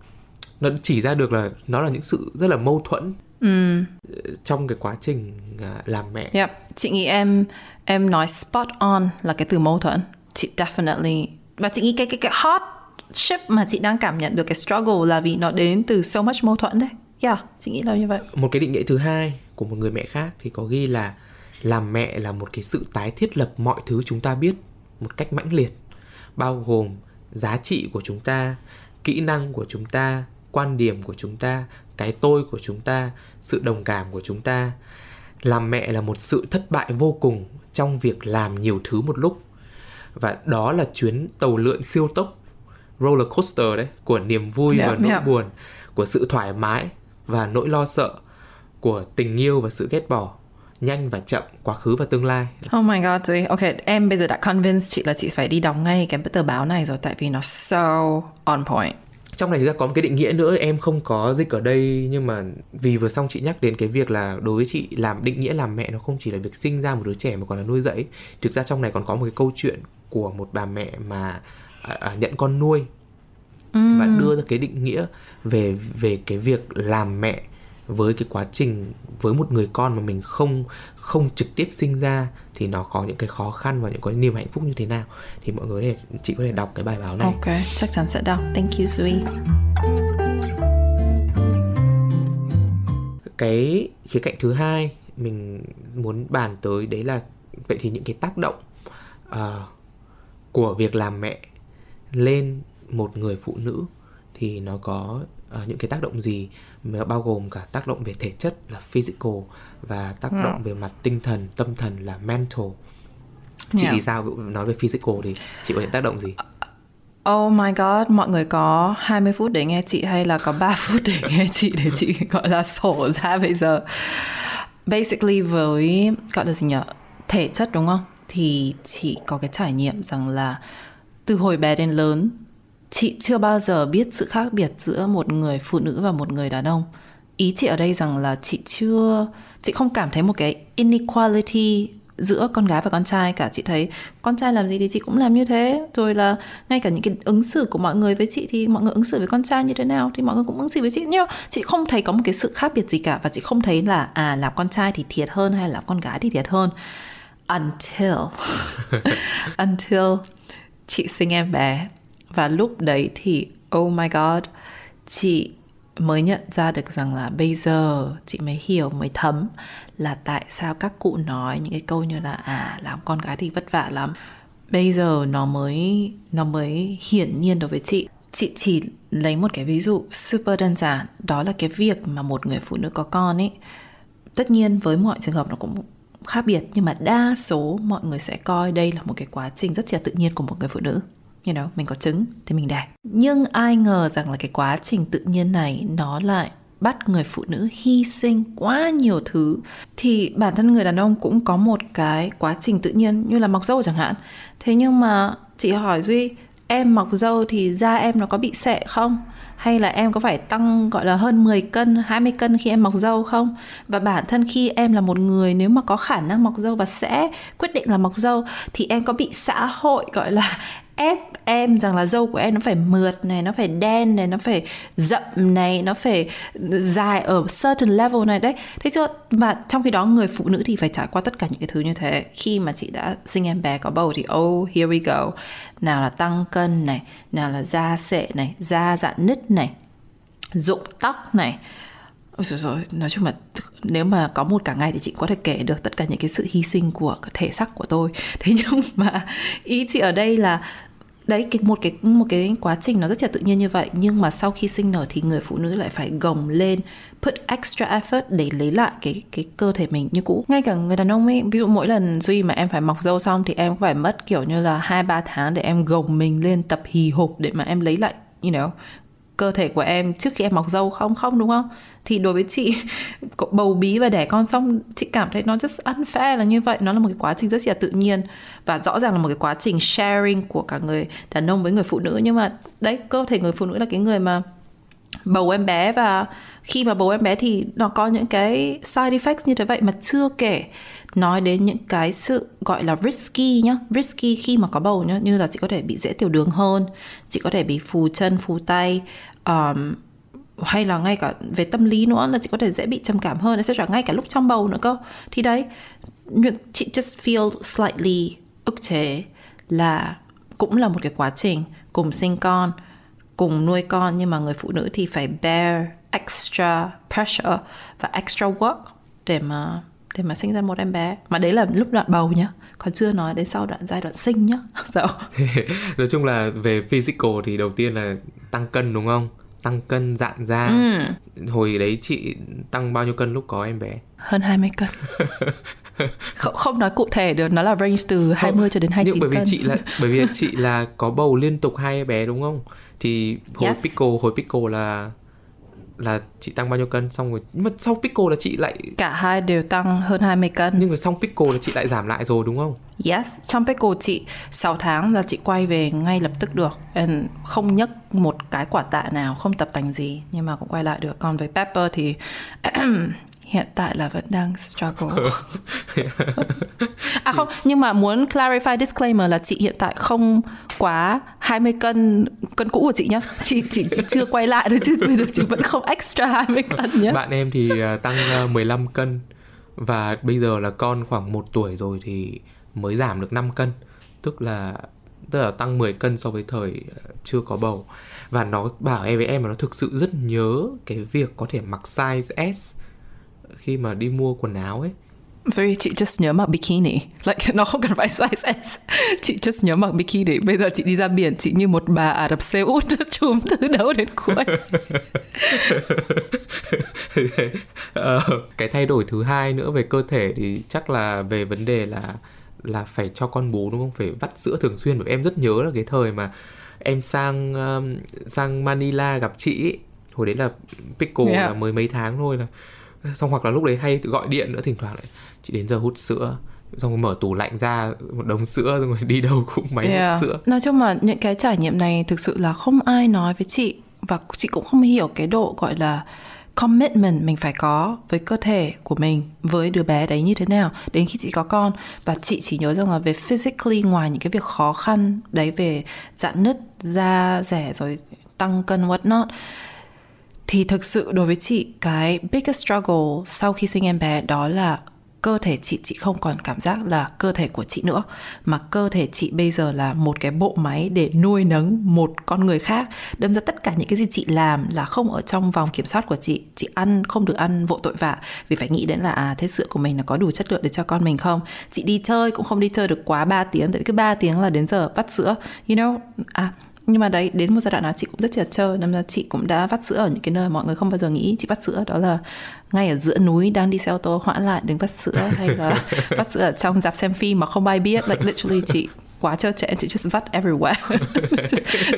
nó chỉ ra được là nó là những sự rất là mâu thuẫn ừ. trong cái quá trình à, làm mẹ yep. chị nghĩ em em nói spot on là cái từ mâu thuẫn chị definitely và chị nghĩ cái cái cái hot ship mà chị đang cảm nhận được cái struggle là vì nó đến từ so much mâu thuẫn đấy. Yeah, chị nghĩ là như vậy. Một cái định nghĩa thứ hai của một người mẹ khác thì có ghi là làm mẹ là một cái sự tái thiết lập mọi thứ chúng ta biết một cách mãnh liệt, bao gồm giá trị của chúng ta, kỹ năng của chúng ta, quan điểm của chúng ta, cái tôi của chúng ta, sự đồng cảm của chúng ta. Làm mẹ là một sự thất bại vô cùng trong việc làm nhiều thứ một lúc. Và đó là chuyến tàu lượn siêu tốc roller coaster đấy của niềm vui yeah, và nỗi yeah. buồn của sự thoải mái và nỗi lo sợ của tình yêu và sự ghét bỏ nhanh và chậm quá khứ và tương lai Oh my god, Duy. Ok, em bây giờ đã convince chị là chị phải đi đọc ngay cái tờ báo này rồi tại vì nó so on point. trong này thực ra có một cái định nghĩa nữa em không có dịch ở đây nhưng mà vì vừa xong chị nhắc đến cái việc là đối với chị làm định nghĩa làm mẹ nó không chỉ là việc sinh ra một đứa trẻ mà còn là nuôi dạy thực ra trong này còn có một cái câu chuyện của một bà mẹ mà à, nhận con nuôi và đưa ra cái định nghĩa về về cái việc làm mẹ với cái quá trình với một người con mà mình không không trực tiếp sinh ra thì nó có những cái khó khăn và những cái niềm hạnh phúc như thế nào thì mọi người có thể chị có thể đọc cái bài báo này Ok, chắc chắn sẽ đọc. Thank you, Duy. cái khía cạnh thứ hai mình muốn bàn tới đấy là vậy thì những cái tác động uh, của việc làm mẹ lên một người phụ nữ thì nó có uh, những cái tác động gì mà bao gồm cả tác động về thể chất là physical và tác Ừ. động về mặt tinh thần tâm thần là mental chị Yeah. thì sao Ví dụ nói về physical thì chị có những tác động gì Oh my god, mọi người có 20 phút để nghe chị hay là có 3 [LAUGHS] phút để nghe chị để chị [LAUGHS] gọi là sổ ra bây giờ. Basically với gọi là gì nhỉ? Thể chất đúng không? Thì chị có cái trải nghiệm rằng là từ hồi bé đến lớn, chị chưa bao giờ biết sự khác biệt giữa một người phụ nữ và một người đàn ông. Ý chị ở đây rằng là chị chưa, chị không cảm thấy một cái inequality giữa con gái và con trai cả. Chị thấy con trai làm gì thì chị cũng làm như thế. Rồi là ngay cả những cái ứng xử của mọi người với chị thì mọi người ứng xử với con trai như thế nào thì mọi người cũng ứng xử với chị nhưng chị không thấy có một cái sự khác biệt gì cả và chị không thấy là à làm con trai thì thiệt hơn hay là con gái thì thiệt hơn. Until [LAUGHS] until chị sinh em bé. Và lúc đấy thì oh my god, chị mới nhận ra được rằng là bây giờ chị mới hiểu, mới thấm là tại sao các cụ nói những cái câu như là à làm con gái thì vất vả lắm. Bây giờ nó mới nó mới hiển nhiên đối với chị. Chị chỉ lấy một cái ví dụ super đơn giản, đó là cái việc mà một người phụ nữ có con ấy. Tất nhiên với mọi trường hợp nó cũng khác biệt nhưng mà đa số mọi người sẽ coi đây là một cái quá trình rất là tự nhiên của một người phụ nữ. You know, mình có trứng thì mình đẻ. Nhưng ai ngờ rằng là cái quá trình tự nhiên này nó lại bắt người phụ nữ hy sinh quá nhiều thứ. Thì bản thân người đàn ông cũng có một cái quá trình tự nhiên như là mọc râu chẳng hạn. Thế nhưng mà chị hỏi duy em mọc râu thì da em nó có bị sệ không? Hay là em có phải tăng gọi là hơn 10 cân, 20 cân khi em mọc râu không? Và bản thân khi em là một người nếu mà có khả năng mọc râu và sẽ quyết định là mọc râu thì em có bị xã hội gọi là ép em rằng là râu của em nó phải mượt này, nó phải đen này, nó phải rậm này, nó phải dài ở certain level này đấy. Thế chưa? Và trong khi đó người phụ nữ thì phải trải qua tất cả những cái thứ như thế. Khi mà chị đã sinh em bé có bầu thì oh here we go. Nào là tăng cân này, nào là da sệ này, da dạn nứt này, rụng tóc này. Ôi trời ơi, nói chung là nếu mà có một cả ngày thì chị có thể kể được tất cả những cái sự hy sinh của thể xác của tôi. Thế nhưng mà ý chị ở đây là đấy, cái một cái một cái quá trình nó rất là tự nhiên như vậy, nhưng mà sau khi sinh nở thì người phụ nữ lại phải gồng lên, put extra effort để lấy lại cái cái cơ thể mình như cũ. Ngay cả người đàn ông ấy, ví dụ mỗi lần duy mà em phải mọc râu xong thì em phải mất kiểu như là hai, ba tháng để em gồng mình lên, tập hì hục để mà em lấy lại, you know cơ thể của em trước khi em mọc dâu không? Không, đúng không? Thì đối với chị [LAUGHS] bầu bí và đẻ con xong, chị cảm thấy nó rất unfair là như vậy. Nó là một cái quá trình rất là tự nhiên. Và rõ ràng là một cái quá trình sharing của cả người đàn ông với người phụ nữ. Nhưng mà đấy, cơ thể người phụ nữ là cái người mà bầu em bé và khi mà bầu em bé thì nó có những cái side effects như thế vậy mà chưa kể nói đến những cái sự gọi là risky nhá. Risky khi mà có bầu nhá như là chị có thể bị dễ tiểu đường hơn chị có thể bị phù chân phù tay um, hay là ngay cả về tâm lý nữa là chị có thể dễ bị trầm cảm hơn sẽ ngay cả lúc trong bầu nữa cơ. Thì đấy chị just feel slightly ức chế là cũng là một cái quá trình cùng sinh con cùng nuôi con nhưng mà người phụ nữ thì phải bear extra pressure và extra work để mà để mà sinh ra một em bé. Mà đấy là lúc đoạn bầu nhá còn chưa nói đến sau đoạn giai đoạn sinh nhá. Sao [LAUGHS] [LAUGHS] nói chung là về physical thì đầu tiên là tăng cân đúng không? Tăng cân dạn da ừ. hồi đấy chị tăng bao nhiêu cân lúc có em bé? Hơn 20 cân. [LAUGHS] Không, không nói cụ thể được nó là range từ 20 không, cho đến 29 nhưng bởi vì cân. chị là bởi vì chị là có bầu liên tục hai bé đúng không? Thì hồi yes. pickle hồi pickle là là chị tăng bao nhiêu cân xong rồi nhưng mà sau pickle là chị lại cả hai đều tăng hơn 20 cân. Nhưng mà xong pickle là chị lại giảm lại rồi đúng không? Yes trong pickle chị 6 tháng là chị quay về ngay lập tức được. And không nhấc một cái quả tạ nào không tập tành gì nhưng mà cũng quay lại được. Còn với pepper thì [CLEARS THROAT] hiện tại là vẫn đang struggle. [LAUGHS] À không nhưng mà muốn clarify disclaimer là chị hiện tại không quá 20 cân cân cũ của chị nhá. Chị chị, chị chưa quay lại được chứ bây giờ chị vẫn không extra 20 cân nhá. Bạn em thì à, tăng 15 à, cân và bây giờ là con khoảng 1 tuổi rồi thì mới giảm được 5 cân. Tức là tức là tăng 10 cân so với thời à, chưa có bầu. Và nó bảo em với em là nó thực sự rất nhớ cái việc có thể mặc size S khi mà đi mua quần áo ấy. Sorry, chị just nhớ mặc bikini. Like, nó không cần phải size S. [LAUGHS] Chị just nhớ mặc bikini. Bây giờ chị đi ra biển Chị như một bà Ả Rập Xê Út Chùm từ đầu đến cuối. Uh, [LAUGHS] Cái thay đổi thứ hai nữa về cơ thể Thì chắc là về vấn đề là Là phải cho con bú đúng không? Phải vắt sữa thường xuyên. Em rất nhớ là cái thời mà Em sang um, sang Manila gặp chị ấy. Hồi đấy là Pickle yeah. là mới mấy tháng thôi là xong hoặc là lúc đấy hay gọi điện nữa thỉnh thoảng lại chị đến giờ hút sữa. Xong rồi mở tủ lạnh ra một đống sữa rồi [LAUGHS] đi đâu cũng máy yeah. hút sữa. Nói chung là những cái trải nghiệm này thực sự là không ai nói với chị và chị cũng không hiểu cái độ gọi là commitment mình phải có với cơ thể của mình với đứa bé đấy như thế nào. Đến khi chị có con và chị chỉ nhớ rằng là về physically ngoài những cái việc khó khăn đấy về dạn nứt da rẻ rồi tăng cân what not thì thực sự đối với chị, cái biggest struggle sau khi sinh em bé đó là cơ thể chị chị không còn cảm giác là cơ thể của chị nữa. Mà cơ thể chị bây giờ là một cái bộ máy để nuôi nấng một con người khác. Đâm ra tất cả những cái gì chị làm là không ở trong vòng kiểm soát của chị. Chị ăn không được ăn vội tội vạ. Vì phải nghĩ đến là à thế sữa của mình là có đủ chất lượng để cho con mình không? Chị đi chơi cũng không đi chơi được quá 3 tiếng. Tại vì cứ 3 tiếng là đến giờ vắt sữa. You know? À nhưng mà đấy đến một giai đoạn nào chị cũng rất chật trơ. Nên là chị cũng đã vắt sữa ở những cái nơi mọi người không bao giờ nghĩ chị vắt sữa. Đó là ngay ở giữa núi đang đi xe ô tô hoãn lại đứng vắt sữa. [LAUGHS] Hay là vắt sữa ở trong dạp xem phim mà không ai biết. Like literally chị quá trơ trẻ chị just vắt everywhere.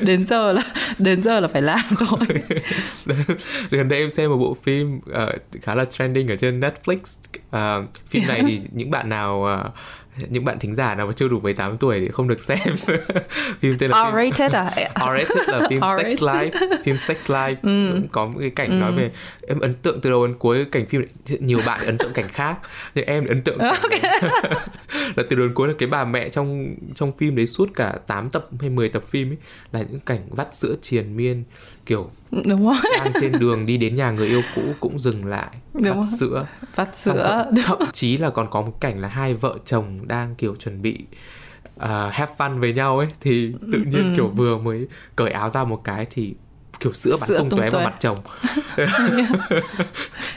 [LAUGHS] Đến giờ là đến giờ là phải làm thôi. [LAUGHS] Gần đây em xem một bộ phim uh, khá là trending ở trên Netflix. Uh, phim yeah. này thì những bạn nào uh, những bạn thính giả nào mà chưa đủ 18 tuổi thì không được xem [LAUGHS] phim tên là phim R-rated à? [LAUGHS] R-rated là phim R-rated. Sex Life phim Sex Life ừ. có một cái cảnh ừ. nói về em ấn tượng từ đầu đến cuối cảnh phim nhiều bạn ấn tượng cảnh khác nhưng em ấn tượng okay. [LAUGHS] là từ đầu đến cuối là cái bà mẹ trong trong phim đấy suốt cả 8 tập hay 10 tập phim ấy là những cảnh vắt sữa triền miên kiểu đúng rồi đang trên đường đi đến nhà người yêu cũ cũng dừng lại đúng vắt rồi. sữa vắt sữa thậm, thậm chí là còn có một cảnh là hai vợ chồng đang kiểu chuẩn bị uh, have fun với nhau ấy thì tự nhiên ừ. kiểu vừa mới cởi áo ra một cái thì kiểu sữa bắn sữa tung tóe vào mặt chồng. [LAUGHS]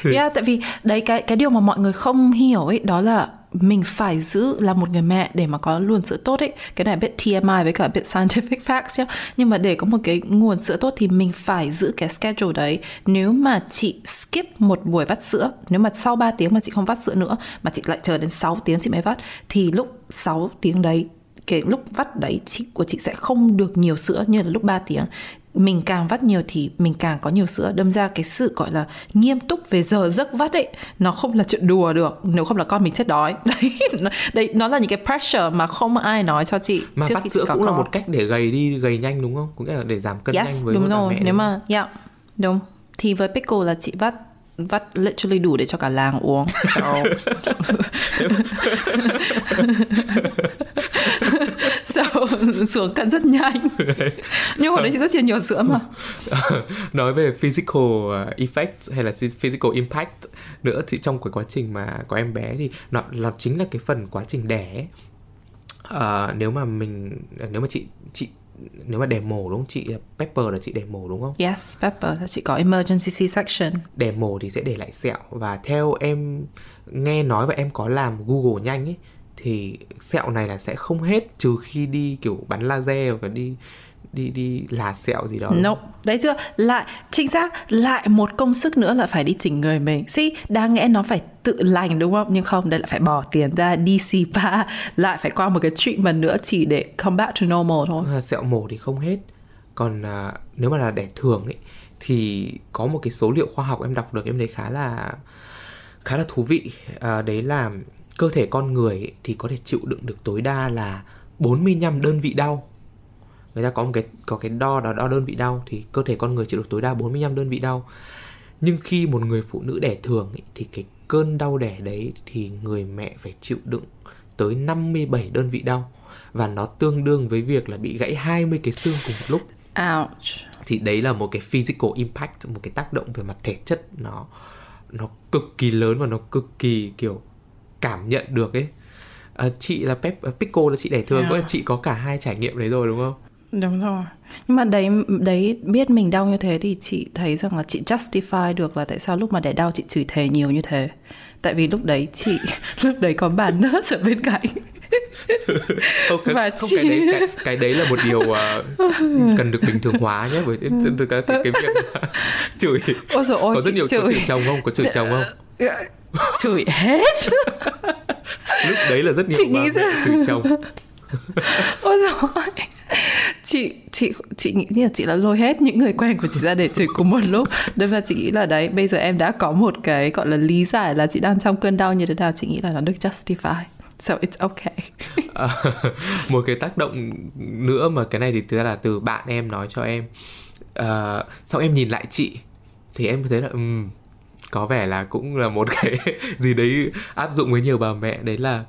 [LAUGHS] Yeah, tại vì đấy cái cái điều mà mọi người không hiểu ấy đó là mình phải giữ là một người mẹ để mà có nguồn sữa tốt ấy. Cái này biết TMI với cả biết scientific [LAUGHS] facts nhá. Nhưng mà để có một cái nguồn sữa tốt thì mình phải giữ cái schedule đấy. Nếu mà chị skip một buổi vắt sữa nếu mà sau 3 tiếng mà chị không vắt sữa nữa mà chị lại chờ đến 6 tiếng chị mới vắt thì lúc 6 tiếng đấy cái lúc vắt đấy chị của chị sẽ không được nhiều sữa như là lúc 3 tiếng mình càng vắt nhiều thì mình càng có nhiều sữa. Đâm ra cái sự gọi là nghiêm túc về giờ giấc vắt ấy nó không là chuyện đùa được. Nếu không là con mình chết đói. [LAUGHS] Đấy đấy nó là những cái pressure mà không ai nói cho chị. Mà trước vắt sữa cũng là con. một cách để gầy đi gầy nhanh đúng không? Cũng là để giảm cân yes, nhanh với đúng rồi mẹ nếu đúng mà yeah, đúng. Thì với pickle là chị vắt vắt literally đủ để cho cả làng uống [LAUGHS] [LAUGHS] so, so xuống cân rất nhanh? [LAUGHS] Nhưng hồi đấy chị rất chia nhiều sữa mà. [LAUGHS] Nói về physical uh, effect hay là physical impact nữa thì trong cái quá trình mà có em bé thì nó nó chính là cái phần quá trình đẻ. Ờ, nếu mà mình nếu mà chị chị nếu mà đẻ mổ đúng không? Chị Pepper là chị đẻ mổ đúng không? Yes Pepper. Là chị có emergency C-section. Đẻ mổ thì sẽ để lại sẹo. Và theo em nghe nói và em có làm Google nhanh ấy thì sẹo này là sẽ không hết trừ khi đi kiểu bắn laser và đi đi đi là sẹo gì đó đúng Nope. Đấy chưa? Lại chính xác lại một công sức nữa là phải đi chỉnh người mình. See, đáng lẽ nó phải tự lành đúng không? Nhưng không, đây lại phải bỏ tiền ra đi spa, lại phải qua một cái treatment nữa chỉ để come back to normal thôi. À, sẹo mổ thì không hết còn à, nếu mà là đẻ thường ấy thì có một cái số liệu khoa học em đọc được em thấy khá là khá là thú vị à, đấy là cơ thể con người ấy, thì có thể chịu đựng được tối đa là 45 đơn vị đau. Người ta có một cái có cái đo đó đo đơn vị đau thì cơ thể con người chịu được tối đa 45 đơn vị đau. Nhưng khi một người phụ nữ đẻ thường ấy, thì cái cơn đau đẻ đấy thì người mẹ phải chịu đựng tới 57 đơn vị đau. Và nó tương đương với việc là bị gãy 20 cái xương cùng một lúc. Ouch. thì đấy là một cái physical impact một cái tác động về mặt thể chất nó nó cực kỳ lớn và nó cực kỳ kiểu cảm nhận được ấy à, chị là Pep uh, Pico là chị đẻ thường Yeah. có chị có cả hai trải nghiệm đấy rồi đúng không Đúng rồi. Nhưng mà đấy đấy biết mình đau như thế thì chị thấy rằng là chị justify được là tại sao lúc mà đẻ đau chị chửi thề nhiều như thế. Tại vì lúc đấy chị [LAUGHS] lúc đấy có bà nurse ở bên cạnh. [LAUGHS] không, cái, Và không chị- cái đấy cái, cái đấy là một điều uh, [LAUGHS] cần được bình thường hóa nhé bởi từ, cái, cái, việc chửi Ôi dồi ôi, có rất nhiều có chửi. chửi chồng không có chửi chồng không chửi hết. [LAUGHS] lúc đấy là rất nhiều Chị bà nghĩ ra- chửi chồng Ôi dồi chị chị chị nghĩ như là chị là lôi hết những người quen của chị ra để chửi cùng một lúc. Nên là chị nghĩ là đấy bây giờ em đã có một cái gọi là lý giải là chị đang trong cơn đau như thế nào chị nghĩ là nó được justify. So it's okay. [LAUGHS] À, một cái tác động nữa mà cái này thì thực ra là từ bạn em nói cho em. À, sau em nhìn lại chị thì em thấy là ừm, có vẻ là cũng là một cái [LAUGHS] gì đấy áp dụng với nhiều bà mẹ. Đấy là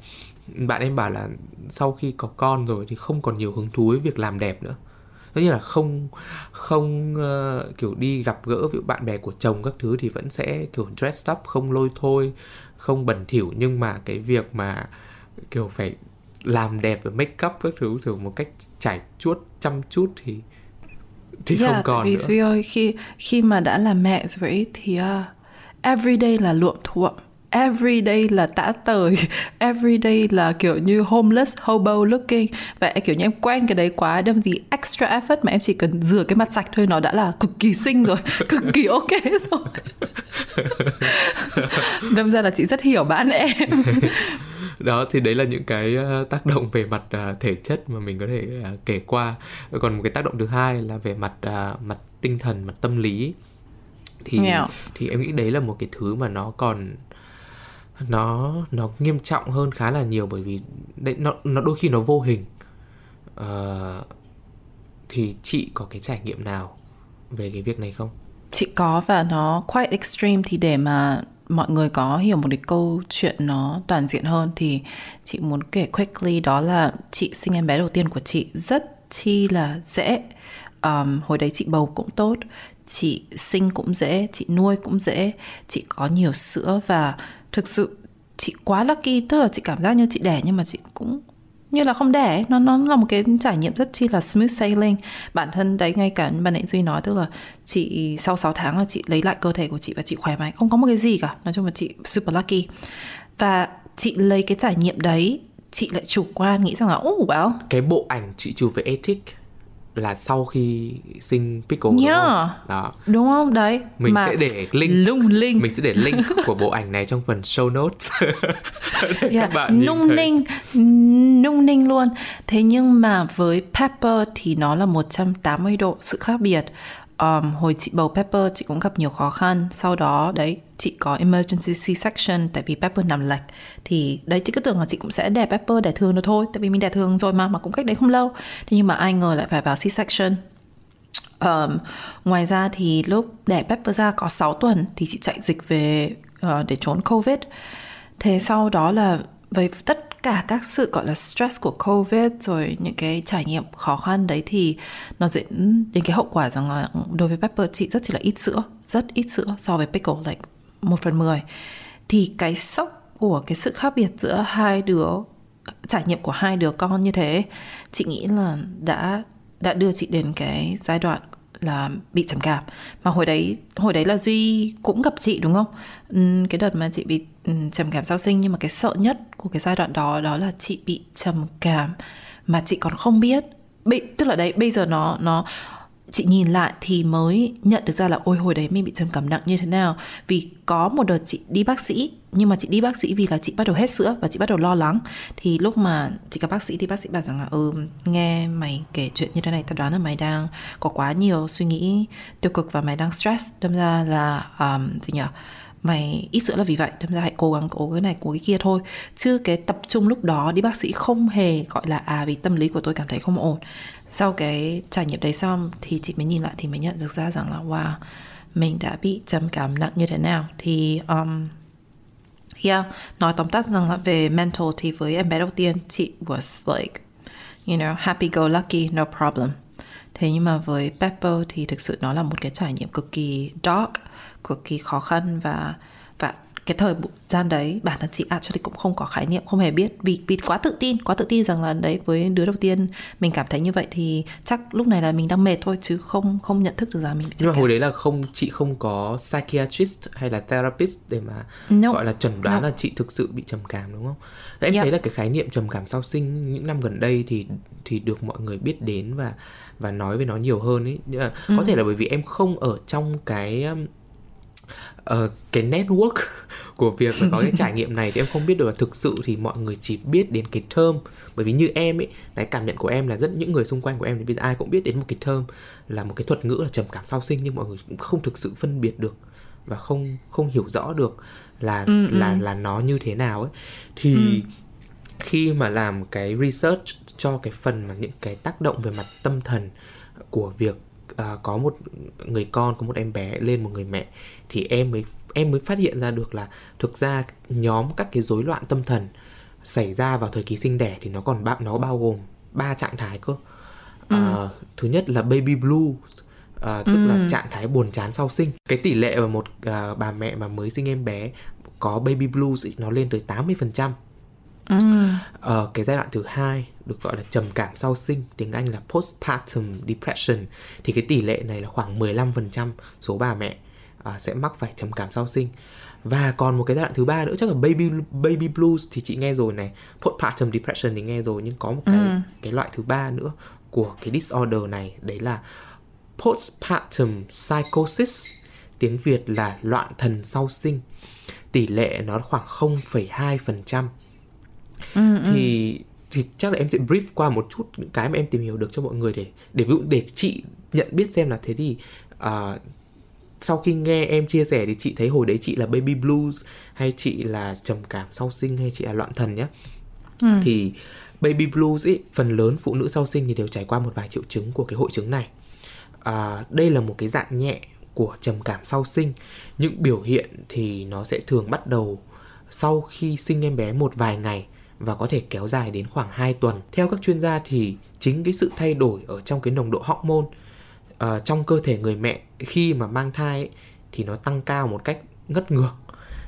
bạn em bảo là sau khi có con rồi thì không còn nhiều hứng thú với việc làm đẹp nữa. Tất nhiên là không không ờ, kiểu đi gặp gỡ với bạn bè của chồng các thứ thì vẫn sẽ kiểu dress up không lôi thôi không bẩn thỉu. Nhưng mà cái việc mà kiểu phải làm đẹp và make up các thứ thử một cách trải chuốt chăm chút thì thì Yeah, không còn vì nữa. Duy ơi khi khi mà đã là mẹ rồi thì uh, everyday là luộm thuộm. Everyday là tã tời. [LAUGHS] Everyday là kiểu như homeless, hobo looking. Và kiểu như em quen cái đấy quá, đâm gì extra effort mà em chỉ cần rửa cái mặt sạch thôi, nó đã là cực kỳ xinh rồi. [LAUGHS] Cực kỳ ok rồi. [LAUGHS] Đâm ra là chị rất hiểu bạn em. Đó, thì đấy là những cái ờ, tác động về mặt ờ, thể chất mà mình có thể ờ, kể qua. Còn một cái tác động thứ hai là về mặt mặt tinh thần, mặt tâm lý thì Yeah. thì em nghĩ đấy là một cái thứ mà nó còn nó nó nghiêm trọng hơn khá là nhiều bởi vì đấy nó nó đôi khi nó vô hình Ờ, thì chị có cái trải nghiệm nào về cái việc này không Chị có và nó quite extreme thì để mà mọi người có hiểu một cái câu chuyện nó toàn diện hơn thì chị muốn kể quickly đó là chị sinh em bé đầu tiên của chị rất chi là dễ. Um, hồi đấy chị bầu cũng tốt, chị sinh cũng dễ, chị nuôi cũng dễ, chị có nhiều sữa và thực sự chị quá lucky tức là chị cảm giác như chị đẻ nhưng mà chị cũng như là không đẻ nó nó là một cái trải nghiệm rất chi là smooth sailing. Bản thân đấy ngay cả bà nãy duy nói tức là chị sau 6 tháng là chị lấy lại cơ thể của chị và chị khỏe mạnh. Không có một cái gì cả. Nói chung là chị super lucky. Và chị lấy cái trải nghiệm đấy chị lại chủ quan nghĩ rằng là oh well. Cái bộ ảnh chị chụp về ethic là sau khi sinh Pickle Yeah. đúng không? Đó. đúng không đấy Mình mà sẽ để link lung linh mình sẽ để link của bộ ảnh này trong phần show notes [LAUGHS] Yeah, các bạn nung thấy. ninh nung ninh luôn thế nhưng mà với Pepper thì nó là 180 độ sự khác biệt um, hồi chị bầu Pepper chị cũng gặp nhiều khó khăn. Sau đó đấy chị có emergency C-section tại vì Pepper nằm lệch. Thì đấy chị cứ tưởng là chị cũng sẽ đẻ Pepper đẻ thường được thôi tại vì mình đẻ thường rồi mà mà cũng cách đấy không lâu. Thế nhưng mà ai ngờ lại phải vào C-section. Um, ngoài ra thì lúc đẻ Pepper ra có 6 tuần thì chị chạy dịch về uh, để trốn Covid. Thế sau đó là với tất cả các sự gọi là stress của Covid rồi những cái trải nghiệm khó khăn đấy thì nó dẫn đến cái hậu quả rằng là đối với Pepper chị rất chỉ là ít sữa, rất ít sữa so với Pickle like một phần 10. Thì cái sốc của cái sự khác biệt giữa hai đứa trải nghiệm của hai đứa con như thế chị nghĩ là đã đã đưa chị đến cái giai đoạn là bị trầm cảm. Mà hồi đấy hồi đấy là duy cũng gặp chị đúng không? Ừ, cái đợt mà chị bị trầm cảm sau sinh nhưng mà cái sợ nhất của cái giai đoạn đó đó là chị bị trầm cảm mà chị còn không biết. Bị, tức là đấy bây giờ nó nó chị nhìn lại thì mới nhận được ra là ôi hồi đấy mình bị trầm cảm nặng như thế nào. Vì có một đợt chị đi bác sĩ nhưng mà chị đi bác sĩ vì là chị bắt đầu hết sữa và chị bắt đầu lo lắng. Thì lúc mà chị gặp bác sĩ thì bác sĩ bảo rằng là ừ nghe mày kể chuyện như thế này tao đoán là mày đang có quá nhiều suy nghĩ tiêu cực và mày đang stress. Đâm ra là um, gì nhỉ mày ít sữa là vì vậy đâm ra hãy cố gắng cố cái này cố cái kia thôi. Chứ cái tập trung lúc đó đi bác sĩ không hề gọi là à vì tâm lý của tôi cảm thấy không ổn sau cái trải nghiệm đấy xong thì chị mới nhìn lại thì mới nhận được ra rằng là wow mình đã bị trầm cảm nặng như thế nào. Thì um, yeah nói tóm tắt rằng là về mental thì với em bé đầu tiên chị was like you know happy go lucky no problem. Thế nhưng mà với Pepper thì thực sự nó là một cái trải nghiệm cực kỳ dark cực kỳ khó khăn và và cái thời gian đấy bản thân chị actually cũng không có khái niệm không hề biết vì vì quá tự tin quá tự tin rằng là đấy với đứa đầu tiên mình cảm thấy như vậy thì chắc lúc này là mình đang mệt thôi chứ không không nhận thức được rằng mình nhưng mà hồi đấy là không chị không có psychiatrist hay là therapist để mà No. gọi là chẩn đoán No. là chị thực sự bị trầm cảm đúng không? Em Yeah. thấy là cái khái niệm trầm cảm sau sinh những năm gần đây thì thì được mọi người biết đến và và nói về nó nhiều hơn ấy. Nhưng mà Ừ. Có thể là bởi vì em không ở trong cái ờ, cái network [LAUGHS] của việc là có cái [LAUGHS] trải nghiệm này thì em không biết được là thực sự thì mọi người chỉ biết đến cái term. Bởi vì như em ấy cái cảm nhận của em là rất những người xung quanh của em thì bây giờ ai cũng biết đến một cái term là một cái thuật ngữ là trầm cảm sau sinh nhưng mọi người cũng không thực sự phân biệt được và không không hiểu rõ được là là là nó như thế nào ấy. Thì khi mà làm cái research cho cái phần mà những cái tác động về mặt tâm thần của việc à, có một người con có một em bé lên một người mẹ thì em mới em mới phát hiện ra được là thực ra nhóm các cái rối loạn tâm thần xảy ra vào thời kỳ sinh đẻ thì nó còn bao nó bao gồm ba trạng thái cơ. À, thứ nhất là baby blue à, tức là trạng thái buồn chán sau sinh. Cái tỷ lệ mà một à, bà mẹ mà mới sinh em bé có baby blues ý, nó lên tới 80% Ờ, cái giai đoạn thứ hai được gọi là trầm cảm sau sinh, tiếng Anh là postpartum depression. Thì cái tỷ lệ này là khoảng 15% số bà mẹ à, sẽ mắc phải trầm cảm sau sinh. Và còn một cái giai đoạn thứ ba nữa chắc là baby baby blues thì chị nghe rồi này, postpartum depression thì nghe rồi nhưng có một cái cái loại thứ ba nữa của cái disorder này đấy là postpartum psychosis tiếng Việt là loạn thần sau sinh. Tỷ lệ nó khoảng 0,2% thì thì chắc là em sẽ brief qua một chút những cái mà em tìm hiểu được cho mọi người để để ví dụ để chị nhận biết xem là thế thì à, sau khi nghe em chia sẻ thì chị thấy hồi đấy chị là baby blues hay chị là trầm cảm sau sinh hay chị là loạn thần nhé thì baby blues ấy phần lớn phụ nữ sau sinh thì đều trải qua một vài triệu chứng của cái hội chứng này. À, đây là một cái dạng nhẹ của trầm cảm sau sinh. Những biểu hiện thì nó sẽ thường bắt đầu sau khi sinh em bé một vài ngày và có thể kéo dài đến khoảng 2 tuần. Theo các chuyên gia thì chính cái sự thay đổi ở trong cái nồng độ hormone ờ, trong cơ thể người mẹ khi mà mang thai ấy, thì nó tăng cao một cách ngất ngược.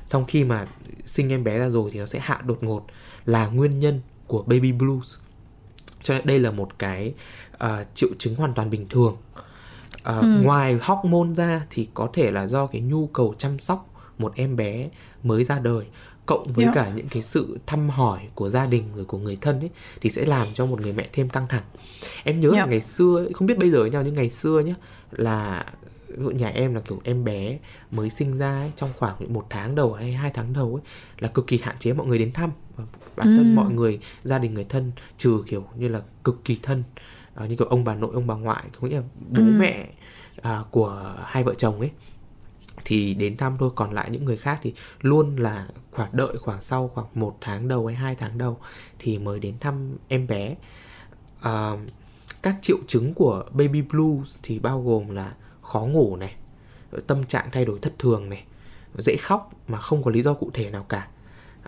Trong khi mà sinh em bé ra rồi thì nó sẽ hạ đột ngột là nguyên nhân của baby blues. Cho nên đây là một cái ờ, triệu chứng hoàn toàn bình thường. Ờ, Ngoài hormone ra thì có thể là do cái nhu cầu chăm sóc một em bé mới ra đời cộng với Yeah. cả những cái sự thăm hỏi của gia đình rồi của người thân ấy thì sẽ làm cho một người mẹ thêm căng thẳng em nhớ là Yeah. ngày xưa không biết bây giờ nhau nhưng ngày xưa nhá là ví dụ nhà em là kiểu em bé mới sinh ra ấy, trong khoảng một tháng đầu hay hai tháng đầu ấy là cực kỳ hạn chế mọi người đến thăm và bản thân Ừm. mọi người gia đình người thân trừ kiểu như là cực kỳ thân à, như kiểu ông bà nội ông bà ngoại cũng như là bố Ừm. mẹ à, của hai vợ chồng ấy thì đến thăm thôi. Còn lại những người khác thì luôn là khoảng đợi khoảng sau khoảng một tháng đầu hay hai tháng đầu thì mới đến thăm em bé. À, các triệu chứng của baby blues thì bao gồm là khó ngủ này tâm trạng thay đổi thất thường này dễ khóc mà không có lý do cụ thể nào cả.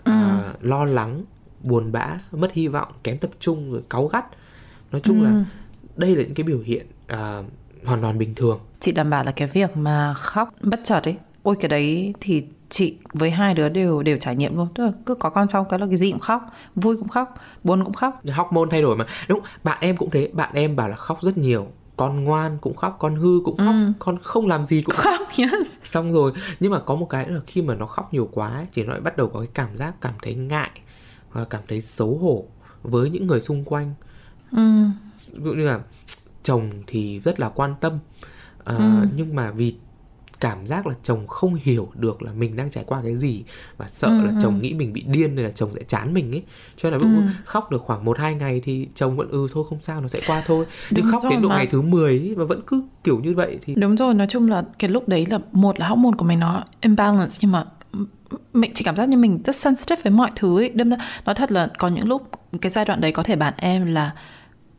À, lo lắng buồn bã mất hy vọng kém tập trung rồi cáu gắt. Nói chung là đây là những cái biểu hiện à, hoàn toàn bình thường Chị đảm bảo là cái việc mà khóc bất chợt ấy Ôi cái đấy thì chị với hai đứa đều đều trải nghiệm luôn. Tức là cứ có con xong cái là cái gì cũng khóc Vui cũng khóc, buồn cũng khóc. Hormone thay đổi mà. Đúng bạn em cũng thế. Bạn em bảo là khóc rất nhiều. Con ngoan cũng khóc con hư cũng khóc con không làm gì cũng Khóc, yes. Xong rồi nhưng mà có một cái là khi mà nó khóc nhiều quá ấy, thì nó lại bắt đầu có cái cảm giác cảm thấy ngại và cảm thấy xấu hổ với những người xung quanh. Ừ. ví dụ như là chồng thì rất là quan tâm à, Ừ. nhưng mà vì cảm giác là chồng không hiểu được là mình đang trải qua cái gì và sợ Ừ, là chồng nghĩ mình bị điên nên là chồng sẽ chán mình ấy cho nên là dụ khóc được khoảng một hai ngày thì chồng vẫn ừ thôi không sao nó sẽ qua thôi nhưng Đúng khóc đến độ mà. ngày thứ 10 ấy, và vẫn cứ kiểu như vậy thì Đúng rồi, nói chung là cái lúc đấy là một là hormone của mình nó imbalance nhưng mà mình chỉ cảm giác như mình rất sensitive với mọi thứ ấy. Đâm ra nói thật là có những lúc cái giai đoạn đấy có thể bạn em là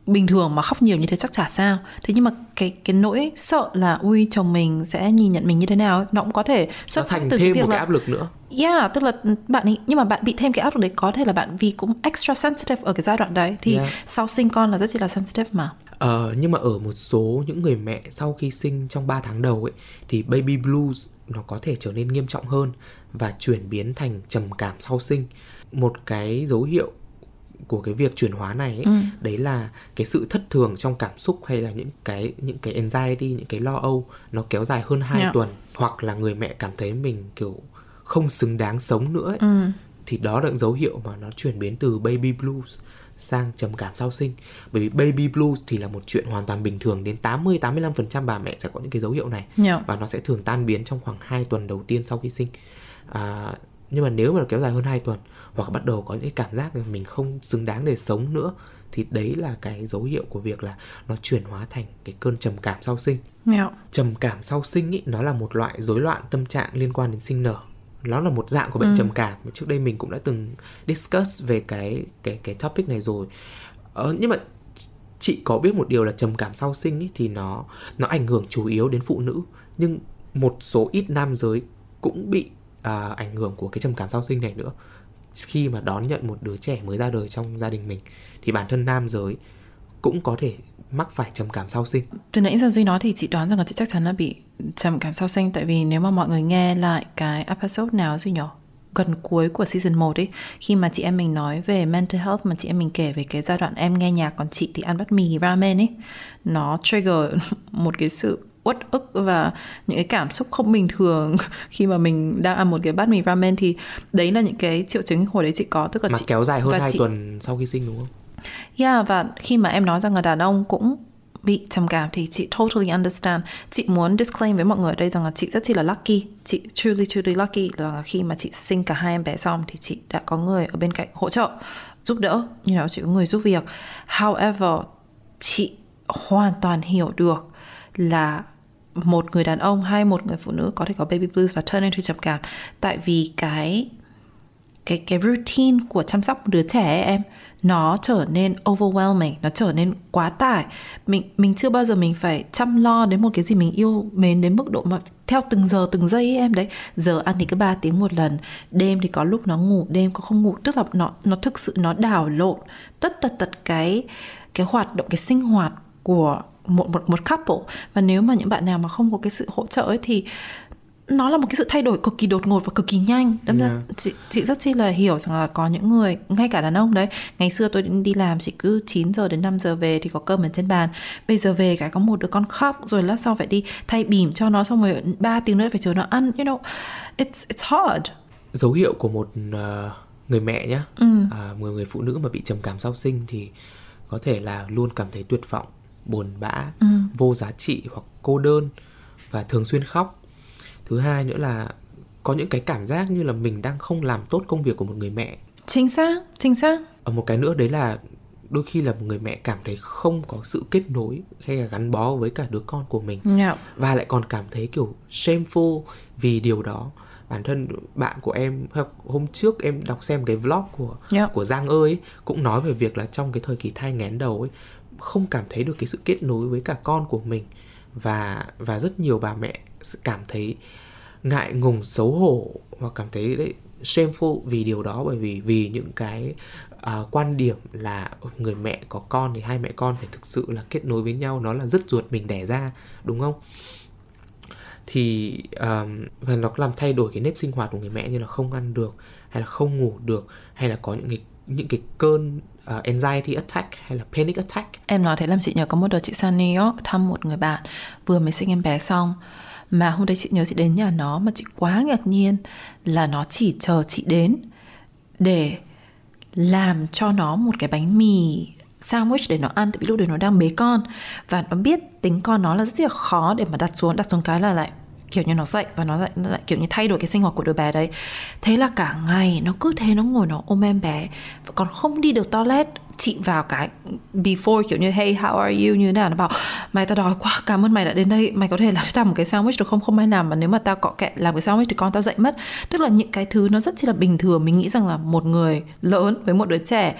bình thường mà khóc nhiều như thế chắc chả sao. Thế nhưng mà cái cái nỗi sợ là ui chồng mình sẽ nhìn nhận mình như thế nào ấy, nó cũng có thể xuất phát từ thêm việc một cái là áp lực nữa Yeah, tức là bạn ấy nhưng mà bạn bị thêm cái áp lực đấy có thể là bạn vì cũng extra sensitive ở cái giai đoạn đấy thì Yeah. sau sinh con là rất chỉ là sensitive mà. Ờ, nhưng mà ở một số những người mẹ sau khi sinh trong 3 tháng đầu ấy thì baby blues nó có thể trở nên nghiêm trọng hơn và chuyển biến thành trầm cảm sau sinh. Một cái dấu hiệu của cái việc chuyển hóa này ấy, đấy là cái sự thất thường trong cảm xúc hay là những cái những cái anxiety, những cái lo âu nó kéo dài hơn 2 Yeah. tuần hoặc là người mẹ cảm thấy mình kiểu không xứng đáng sống nữa ấy. Thì đó là dấu hiệu mà nó chuyển biến từ baby blues sang trầm cảm sau sinh. Bởi vì baby blues thì là một chuyện hoàn toàn bình thường đến 80 85% bà mẹ sẽ có những cái dấu hiệu này Yeah. và nó sẽ thường tan biến trong khoảng 2 tuần đầu tiên sau khi sinh. À, nhưng mà nếu mà nó kéo dài hơn 2 tuần hoặc bắt đầu có những cái cảm giác là mình không xứng đáng để sống nữa thì đấy là cái dấu hiệu của việc là nó chuyển hóa thành cái cơn trầm cảm sau sinh. Yeah. Trầm cảm sau sinh ý, nó là một loại rối loạn tâm trạng liên quan đến sinh nở. Nó là một dạng của bệnh trầm cảm. Trước đây mình cũng đã từng discuss về cái cái cái topic này rồi. Ờ, nhưng mà chị có biết một điều là trầm cảm sau sinh ý, thì nó nó ảnh hưởng chủ yếu đến phụ nữ nhưng một số ít nam giới cũng bị à, ảnh hưởng của cái trầm cảm sau sinh này nữa khi mà đón nhận một đứa trẻ mới ra đời trong gia đình mình, thì bản thân nam giới cũng có thể mắc phải trầm cảm sau sinh. Từ nãy giờ Duy nói thì chị đoán rằng là chị chắc chắn là bị trầm cảm sau sinh, Tại vì nếu mà mọi người nghe lại cái episode nào Duy nhỏ, gần cuối của season 1 ấy, Khi mà chị em mình nói về mental health mà chị em mình kể về cái giai đoạn em nghe nhạc Còn chị thì ăn bát mì ramen ấy, Nó trigger [LAUGHS] một cái sự uất ức và những cái cảm xúc không bình thường [LAUGHS] khi mà mình đang ăn một cái bát mì ramen thì đấy là những cái triệu chứng hồi đấy chị có tức là mà chị kéo dài hơn và 2 chị- tuần sau khi sinh đúng không? Yeah, và khi mà em nói rằng là đàn ông cũng bị trầm cảm thì chị totally understand. Chị muốn disclaim với mọi người ở đây rằng là chị rất chi là lucky. Chị truly truly lucky là khi mà chị sinh cả hai em bé xong thì chị đã có người ở bên cạnh hỗ trợ, giúp đỡ, như know, chị có người giúp việc. However, chị hoàn toàn hiểu được là một người đàn ông hay một người phụ nữ có thể có baby blues và turn into trầm cảm. Tại vì cái cái cái routine của chăm sóc đứa trẻ ấy, em nó trở nên overwhelming nó trở nên quá tải. Mình mình chưa bao giờ mình phải chăm lo đến một cái gì mình yêu mến đến mức độ mà theo từng giờ từng giây ấy, em đấy. Giờ ăn thì cứ 3 tiếng một lần đêm thì có lúc nó ngủ đêm có không ngủ. Tức là nó nó thực sự nó đảo lộn tất tật tật cái cái hoạt động cái sinh hoạt của một một một couple. Và nếu mà những bạn nào mà không có cái sự hỗ trợ ấy thì nó là một cái sự thay đổi cực kỳ đột ngột và cực kỳ nhanh. Đâm yeah. ra chị, chị rất chi là hiểu rằng là có những người ngay cả đàn ông đấy ngày xưa tôi đi làm chỉ cứ 9 giờ đến 5 giờ về thì có cơm ở trên bàn. Bây giờ về cái có một đứa con khóc rồi lát sau phải đi thay bỉm cho nó xong rồi 3 tiếng nữa phải chờ nó ăn. You know it's it's hard. Dấu hiệu của một uh, người mẹ nhá. Ừ. à, một người phụ nữ mà bị trầm cảm sau sinh thì có thể là luôn cảm thấy tuyệt vọng buồn bã ừ. vô giá trị hoặc cô đơn và thường xuyên khóc thứ hai nữa là có những cái cảm giác như là mình đang không làm tốt công việc của một người mẹ chính xác chính xác ở một cái nữa đấy là đôi khi là một người mẹ cảm thấy không có sự kết nối hay là gắn bó với cả đứa con của mình yeah. Dạ. và lại còn cảm thấy kiểu shameful vì điều đó bản thân bạn của em hôm trước em đọc xem cái vlog của yeah. Dạ. của Giang ơi cũng nói về việc là trong cái thời kỳ thai nghén đầu ấy không cảm thấy được cái sự kết nối với cả con của mình. Và và rất nhiều bà mẹ cảm thấy ngại ngùng xấu hổ hoặc cảm thấy đấy shameful vì điều đó. Bởi vì vì những cái uh, quan điểm là người mẹ có con thì hai mẹ con phải thực sự là kết nối với nhau nó là rất ruột mình đẻ ra đúng không? Thì um, và nó làm thay đổi cái nếp sinh hoạt của người mẹ như là không ăn được hay là không ngủ được hay là có những cái những cái cơn uh, anxiety attack hay là panic attack? Em nói thế làm chị nhớ có một đợt chị sang New York thăm một người bạn vừa mới sinh em bé xong. Mà hôm đấy chị nhớ chị đến nhà nó mà chị quá ngạc nhiên là nó chỉ chờ chị đến để làm cho nó một cái bánh mì sandwich để nó ăn tại vì lúc đấy nó đang bế con. Và nó biết tính con nó là rất là khó để mà đặt xuống đặt xuống cái là lại kiểu như nó dậy và nó lại, nó lại kiểu như thay đổi cái sinh hoạt của đứa bé đấy. Thế là cả ngày nó cứ thế nó ngồi nó ôm em bé và còn không đi được toilet chị vào cái before kiểu như hey how are you? như thế nào nó bảo mày tao đói quá cảm ơn mày đã đến đây mày có thể làm cho tao một cái sandwich được không? Không may làm mà nếu mà tao cọ kẹ làm cái sandwich thì con tao dậy mất. Tức là những cái thứ nó rất chi là bình thường mình nghĩ rằng là một người lớn với một đứa trẻ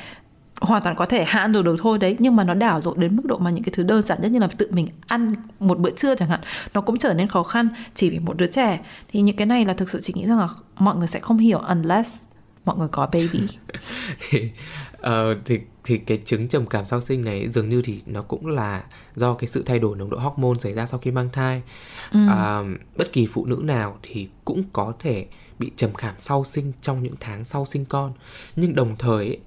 hoàn toàn có thể handle được thôi đấy. Nhưng mà nó đảo lộn đến mức độ mà những cái thứ đơn giản nhất như là tự mình ăn một bữa trưa chẳng hạn nó cũng trở nên khó khăn chỉ vì một đứa trẻ. Thì những cái này là thực sự chị nghĩ rằng là mọi người sẽ không hiểu unless mọi người có baby. [LAUGHS] Thì, uh, thì thì cái chứng trầm cảm sau sinh này dường như thì nó cũng là do cái sự thay đổi nồng độ hormone xảy ra sau khi mang thai. Ừ. uh, bất kỳ phụ nữ nào thì cũng có thể bị trầm cảm sau sinh trong những tháng sau sinh con. Nhưng đồng thời ấy,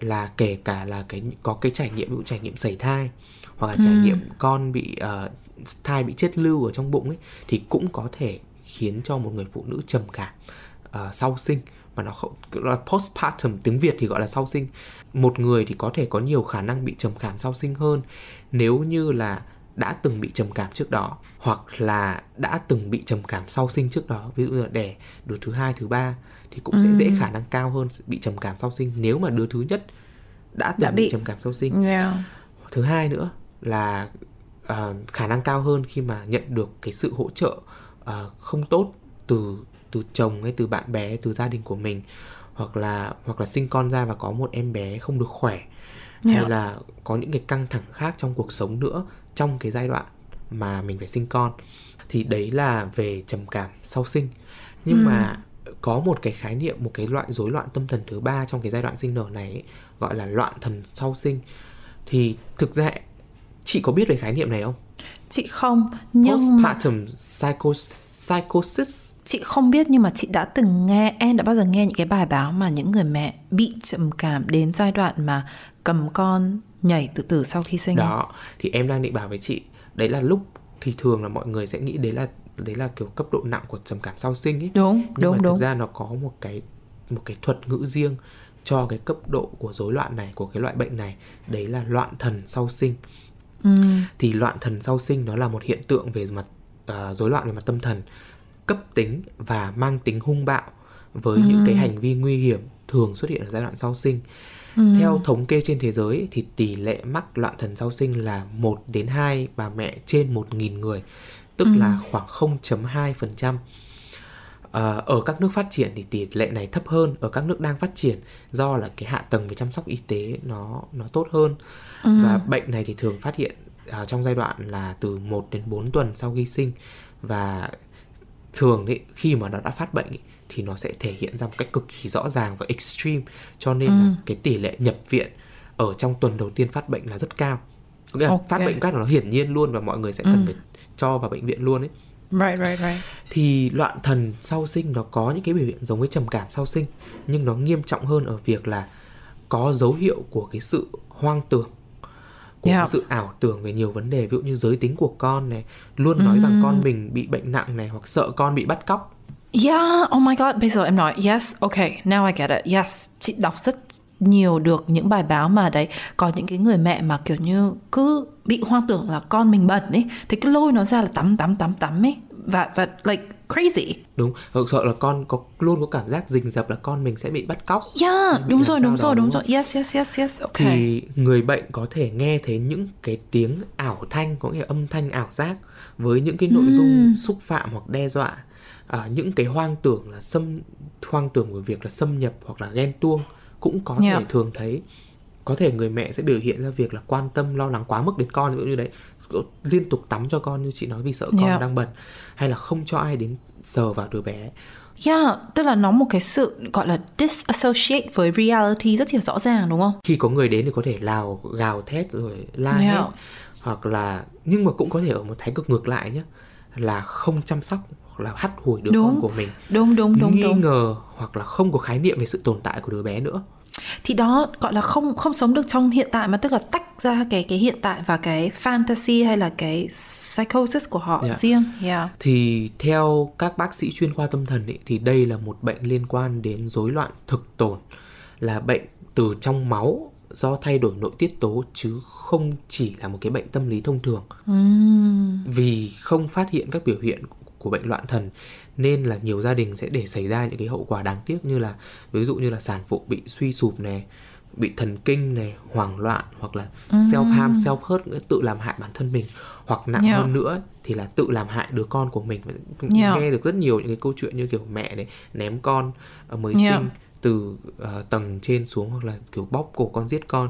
là kể cả là cái có cái trải nghiệm ví dụ trải nghiệm sảy thai hoặc là trải ừ. nghiệm con bị uh, thai bị chết lưu ở trong bụng ấy thì cũng có thể khiến cho một người phụ nữ trầm cảm uh, sau sinh. Và nó không là postpartum tiếng Việt thì gọi là sau sinh. Một người thì có thể có nhiều khả năng bị trầm cảm sau sinh hơn nếu như là đã từng bị trầm cảm trước đó hoặc là đã từng bị trầm cảm sau sinh trước đó. Ví dụ như là đẻ đứa thứ hai thứ ba thì cũng ừ. sẽ dễ khả năng cao hơn bị trầm cảm sau sinh nếu mà đứa thứ nhất đã từng đã bị. bị trầm cảm sau sinh yeah. thứ hai nữa là uh, khả năng cao hơn khi mà nhận được cái sự hỗ trợ uh, không tốt từ từ chồng hay từ bạn bè từ gia đình của mình hoặc là hoặc là sinh con ra và có một em bé không được khỏe yeah. hay là có những cái căng thẳng khác trong cuộc sống nữa trong cái giai đoạn mà mình phải sinh con thì đấy là về trầm cảm sau sinh nhưng ừ. mà có một cái khái niệm một cái loại rối loạn tâm thần thứ ba trong cái giai đoạn sinh nở này ấy, gọi là loạn thần sau sinh. Thì thực ra chị có biết về khái niệm này không? Chị không nhưng postpartum psycho psychosis. Chị không biết nhưng mà chị đã từng nghe em đã bao giờ nghe những cái bài báo mà những người mẹ bị trầm cảm đến giai đoạn mà cầm con nhảy tự tử sau khi sinh đó thì em đang định bảo với chị đấy là lúc thì thường là mọi người sẽ nghĩ đấy là đấy là kiểu cấp độ nặng của trầm cảm sau sinh ấy đúng nhưng đúng mà đúng thực ra nó có một cái một cái thuật ngữ riêng cho cái cấp độ của rối loạn này của cái loại bệnh này đấy là loạn thần sau sinh ừ. thì loạn thần sau sinh nó là một hiện tượng về mặt uh, rối loạn về mặt tâm thần cấp tính và mang tính hung bạo với ừ. những cái hành vi nguy hiểm thường xuất hiện ở giai đoạn sau sinh Ừ. Theo thống kê trên thế giới thì tỷ lệ mắc loạn thần sau sinh là 1 đến 2 bà mẹ trên 1.000 người, tức ừ. là khoảng 0.2%. À, ở các nước phát triển thì tỷ lệ này thấp hơn ở các nước đang phát triển do là cái hạ tầng về chăm sóc y tế nó nó tốt hơn ừ. và bệnh này thì thường phát hiện uh, trong giai đoạn là từ 1 đến 4 tuần sau khi sinh và thường đấy khi mà nó đã phát bệnh ý, thì nó sẽ thể hiện ra một cách cực kỳ rõ ràng và extreme cho nên ừ. là cái tỷ lệ nhập viện ở trong tuần đầu tiên phát bệnh là rất cao nghĩa là okay. phát bệnh là nó hiển nhiên luôn và mọi người sẽ cần ừ. phải cho vào bệnh viện luôn ấy Right, right, right. thì loạn thần sau sinh nó có những cái biểu hiện giống với trầm cảm sau sinh nhưng nó nghiêm trọng hơn ở việc là có dấu hiệu của cái sự hoang tưởng của Yeah. sự ảo tưởng về nhiều vấn đề ví dụ như giới tính của con này luôn nói rằng con mình bị bệnh nặng này hoặc sợ con bị bắt cóc Yeah, oh my god, bây giờ em nói yes, okay, now I get it. Yes, chị đọc rất nhiều được những bài báo mà đấy có những cái người mẹ mà kiểu như cứ bị hoang tưởng là con mình bẩn ấy thì cứ lôi nó ra là tắm tắm tắm tắm ấy và và like crazy. Đúng hoặc sợ là con có luôn có cảm giác rình rập là con mình sẽ bị bắt cóc. Yeah đúng rồi đúng rồi đúng đúng rồi. Yes yes yes yes okay thì người bệnh có thể nghe thấy những cái tiếng ảo thanh có nghĩa âm thanh ảo giác với những cái nội dung xúc phạm hoặc đe dọa à, những cái hoang tưởng là xâm hoang tưởng của việc là xâm nhập hoặc là ghen tuông cũng có thể Yeah. thường thấy có thể người mẹ sẽ biểu hiện ra việc là quan tâm lo lắng quá mức đến con ví dụ như đấy liên tục tắm cho con như chị nói vì sợ con Yeah. đang bẩn hay là không cho ai đến sờ vào đứa bé yeah tức là nó một cái sự gọi là disassociate với reality rất là rõ ràng đúng không khi có người đến thì có thể lào gào thét rồi la Yeah. hét hoặc là nhưng mà cũng có thể ở một thái cực ngược lại nhé là không chăm sóc hoặc là hắt hủi đứa Đúng. con của mình đúng đúng đúng nghi đúng ngờ hoặc là không có khái niệm về sự tồn tại của đứa bé nữa thì đó gọi là không không sống được trong hiện tại mà tức là tách ra cái cái hiện tại và cái fantasy hay là cái psychosis của họ Yeah. riêng. Yeah thì theo các bác sĩ chuyên khoa tâm thần ấy, thì đây là một bệnh liên quan đến rối loạn thực tổn là bệnh từ trong máu do thay đổi nội tiết tố chứ không chỉ là một cái bệnh tâm lý thông thường. Vì không phát hiện các biểu hiện của bệnh loạn thần nên là nhiều gia đình sẽ để xảy ra những cái hậu quả đáng tiếc như là ví dụ như là sản phụ bị suy sụp này bị thần kinh này hoảng loạn hoặc là self harm self hurt nghĩa tự làm hại bản thân mình hoặc nặng Yeah. hơn nữa thì là tự làm hại đứa con của mình Yeah. nghe được rất nhiều những cái câu chuyện như kiểu mẹ này ném con ờ, mới Yeah. sinh từ ờ, tầng trên xuống hoặc là kiểu bóp cổ con giết con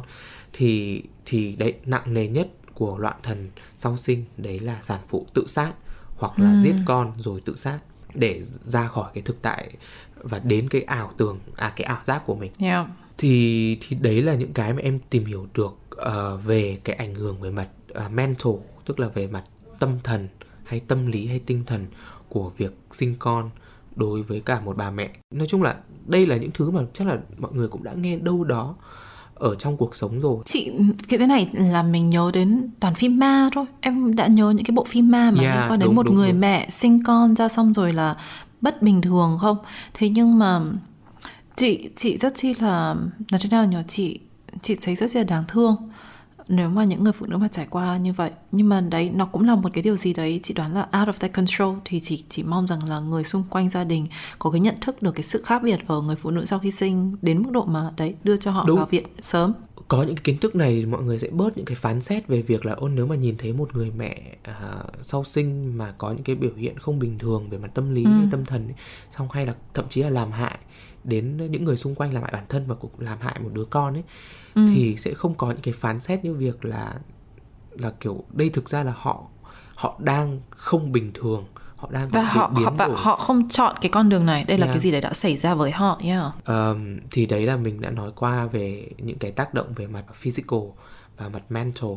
thì thì đấy nặng nề nhất của loạn thần sau sinh đấy là sản phụ tự sát hoặc là giết con rồi tự sát để ra khỏi cái thực tại và đến cái ảo tưởng à cái ảo giác của mình. Yeah. Thì thì đấy là những cái mà em tìm hiểu được ờ, về cái ảnh hưởng về mặt ờ, mental tức là về mặt tâm thần hay tâm lý hay tinh thần của việc sinh con đối với cả một bà mẹ. Nói chung là đây là những thứ mà chắc là mọi người cũng đã nghe đâu đó ở trong cuộc sống rồi. Chị cái thế này là mình nhớ đến toàn phim ma thôi. Em đã nhớ những cái bộ phim ma mà Yeah, liên quan đến đúng, một đúng, người đúng. mẹ sinh con ra xong rồi là bất bình thường không? Thế nhưng mà chị chị rất chi là là thế nào nhỉ? Chị chị thấy rất là đáng thương nếu mà những người phụ nữ mà trải qua như vậy. Nhưng mà đấy nó cũng là một cái điều gì đấy chị đoán là out of their control. Thì chị chỉ mong rằng là người xung quanh gia đình có cái nhận thức được cái sự khác biệt ở người phụ nữ sau khi sinh đến mức độ mà đấy đưa cho họ Đúng. vào viện sớm. Có những cái kiến thức này thì mọi người sẽ bớt những cái phán xét về việc là ôn nếu mà nhìn thấy một người mẹ à, sau sinh mà có những cái biểu hiện không bình thường về mặt tâm lý hay tâm thần ấy, xong hay là thậm chí là làm hại đến những người xung quanh làm hại bản thân và cũng làm hại một đứa con ấy thì sẽ không có những cái phán xét như việc là là kiểu đây thực ra là họ họ đang không bình thường họ đang và họ biến họ và họ không chọn cái con đường này đây là Yeah. cái gì đấy đã xảy ra với họ yeah Ờm, thì đấy là mình đã nói qua về những cái tác động về mặt physical và mặt mental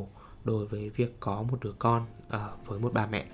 đối với việc có một đứa con ờ, với một bà mẹ.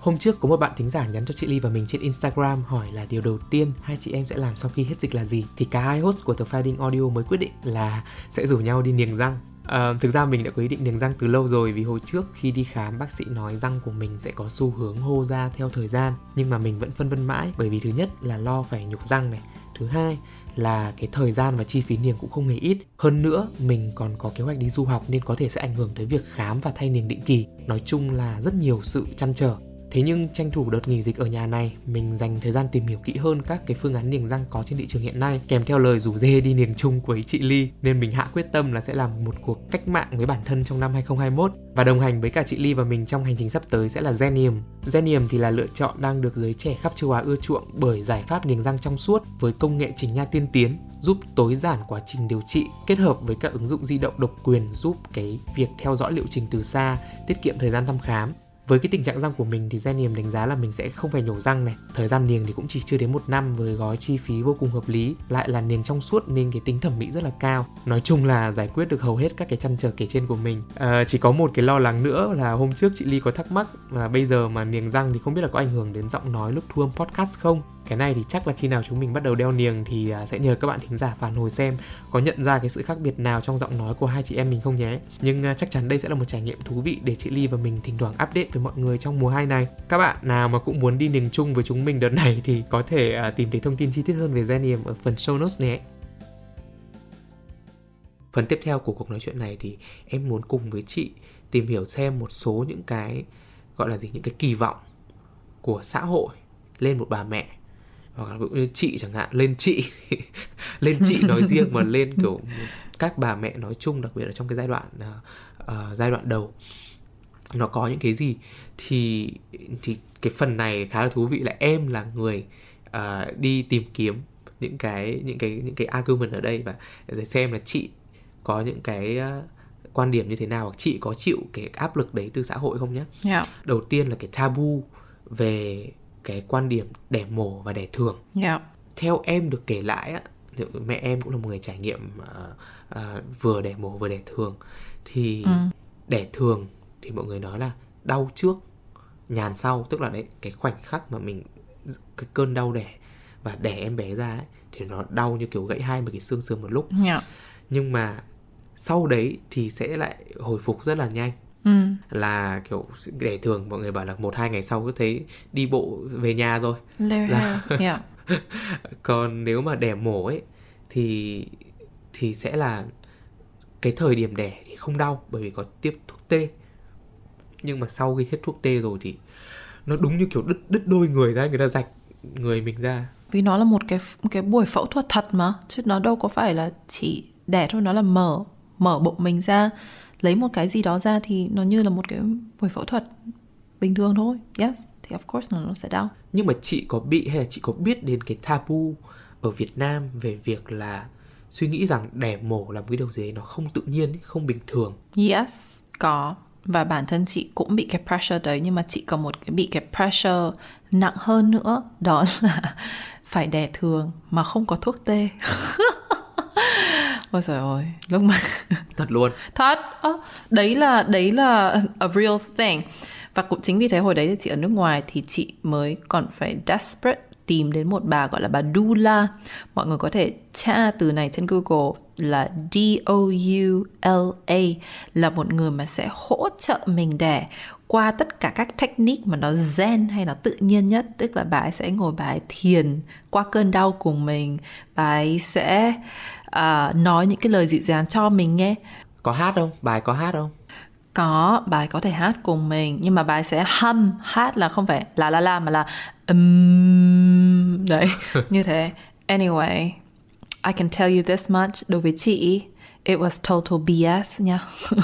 Hôm trước có một bạn thính giả nhắn cho chị Ly và mình trên Instagram hỏi là điều đầu tiên hai chị em sẽ làm sau khi hết dịch là gì. Thì cả hai host của The Fighting Audio mới quyết định là sẽ rủ nhau đi niềng răng. Ờ, thực ra mình đã có ý định niềng răng từ lâu rồi vì hồi trước khi đi khám bác sĩ nói răng của mình sẽ có xu hướng hô ra theo thời gian. Nhưng mà mình vẫn phân vân mãi bởi vì thứ nhất là lo phải nhục răng này thứ hai là cái thời gian và chi phí niềng cũng không hề ít. Hơn nữa mình còn có kế hoạch đi du học nên có thể sẽ ảnh hưởng tới việc khám và thay niềng định kỳ. Nói chung là rất nhiều sự chăn trở. Thế nhưng tranh thủ đợt nghỉ dịch ở nhà này, mình dành thời gian tìm hiểu kỹ hơn các cái phương án niềng răng có trên thị trường hiện nay, kèm theo lời rủ dê đi niềng chung với chị Ly, nên mình hạ quyết tâm là sẽ làm một cuộc cách mạng với bản thân trong năm 2021 và đồng hành với cả chị Ly và mình trong hành trình sắp tới sẽ là Zenium. Zenium thì là lựa chọn đang được giới trẻ khắp châu Á ưa chuộng bởi giải pháp niềng răng trong suốt với công nghệ chỉnh nha tiên tiến giúp tối giản quá trình điều trị kết hợp với các ứng dụng di động độc quyền giúp cái việc theo dõi liệu trình từ xa, tiết kiệm thời gian thăm khám với cái tình trạng răng của mình thì Genium đánh giá là mình sẽ không phải nhổ răng này. Thời gian niềng thì cũng chỉ chưa đến một năm với gói chi phí vô cùng hợp lý lại là niềng trong suốt nên cái tính thẩm mỹ rất là cao. Nói chung là giải quyết được hầu hết các cái chăn trở kể trên của mình. À, chỉ có một cái lo lắng nữa là hôm trước chị Ly có thắc mắc là bây giờ mà niềng răng thì không biết là có ảnh hưởng đến giọng nói lúc thu âm podcast không? Cái này thì chắc là khi nào chúng mình bắt đầu đeo niềng thì à, sẽ nhờ các bạn thính giả phản hồi xem có nhận ra cái sự khác biệt nào trong giọng nói của hai chị em mình không nhé. Nhưng à, chắc chắn đây sẽ là một trải nghiệm thú vị để chị Ly và mình thỉnh thoảng update với mọi người trong mùa 2 này. Các bạn nào mà cũng muốn đi niềng chung với chúng mình đợt này thì có thể à, tìm thấy thông tin chi tiết hơn về Zenium ở phần show notes nhé. Phần tiếp theo của cuộc nói chuyện này thì em muốn cùng với chị tìm hiểu xem một số những cái, gọi là gì, những cái kỳ vọng của xã hội lên một bà mẹ hoặc là ví dụ như chị chẳng hạn lên chị. [LAUGHS] Lên chị nói riêng mà lên kiểu các bà mẹ nói chung đặc biệt là trong cái giai đoạn uh, giai đoạn đầu. Nó có những cái gì thì thì cái phần này khá là thú vị là em là người uh, đi tìm kiếm những cái những cái những cái argument ở đây và để xem là chị có những cái uh, quan điểm như thế nào hoặc chị có chịu cái áp lực đấy từ xã hội không nhé yeah. đầu tiên là cái tabu về cái quan điểm đẻ mổ và đẻ thường yeah. theo em được kể lại á mẹ em cũng là một người trải nghiệm uh, uh, vừa đẻ mổ vừa đẻ thường thì ừ. đẻ thường thì mọi người nói là đau trước nhàn sau tức là đấy cái khoảnh khắc mà mình cái cơn đau đẻ và đẻ em bé ra ấy, thì nó đau như kiểu gãy hai một cái xương sườn một lúc yeah. nhưng mà sau đấy thì sẽ lại hồi phục rất là nhanh ừ. là kiểu để thường mọi người bảo là một hai ngày sau cứ thấy đi bộ về nhà rồi là yeah. [LAUGHS] còn nếu mà đẻ mổ ấy thì thì sẽ là cái thời điểm đẻ thì không đau bởi vì có tiếp thuốc tê nhưng mà sau khi hết thuốc tê rồi thì nó đúng như kiểu đứt đứt đôi người ra người ta rạch người mình ra vì nó là một cái cái buổi phẫu thuật thật mà chứ nó đâu có phải là chỉ đẻ thôi nó là mở mở bụng mình ra lấy một cái gì đó ra thì nó như là một cái buổi phẫu thuật bình thường thôi. Yes thì of course nó sẽ đau. Nhưng mà chị có bị hay là chị có biết đến cái tabu ở Việt Nam về việc là suy nghĩ rằng đẻ mổ là một cái điều gì nó không tự nhiên không bình thường? Yes có. Và bản thân chị cũng bị cái pressure đấy nhưng mà chị có một cái bị cái pressure nặng hơn nữa đó là [LAUGHS] phải đẻ thường mà không có thuốc tê [LAUGHS] ôi trời ơi lúc mà thật luôn? Thật? À, đấy là đấy là a real thing. Và cũng chính vì thế hồi đấy chị ở nước ngoài thì chị mới còn phải desperate tìm đến một bà gọi là bà doula mọi người có thể tra từ này trên google là D O U L A là một người mà sẽ hỗ trợ mình đẻ qua tất cả các technique mà nó zen hay nó tự nhiên nhất. Tức là bà ấy sẽ ngồi bà ấy thiền qua cơn đau cùng mình bà ấy sẽ uh, nói những cái lời dịu dàng cho mình nghe. Có hát không? Bài có hát không? Có bài có thể hát cùng mình nhưng mà bài sẽ hum hát là không phải là la la mà là um, đấy [LAUGHS] như thế. Anyway I can tell you this much đối với chị it was total BS nha. [LAUGHS]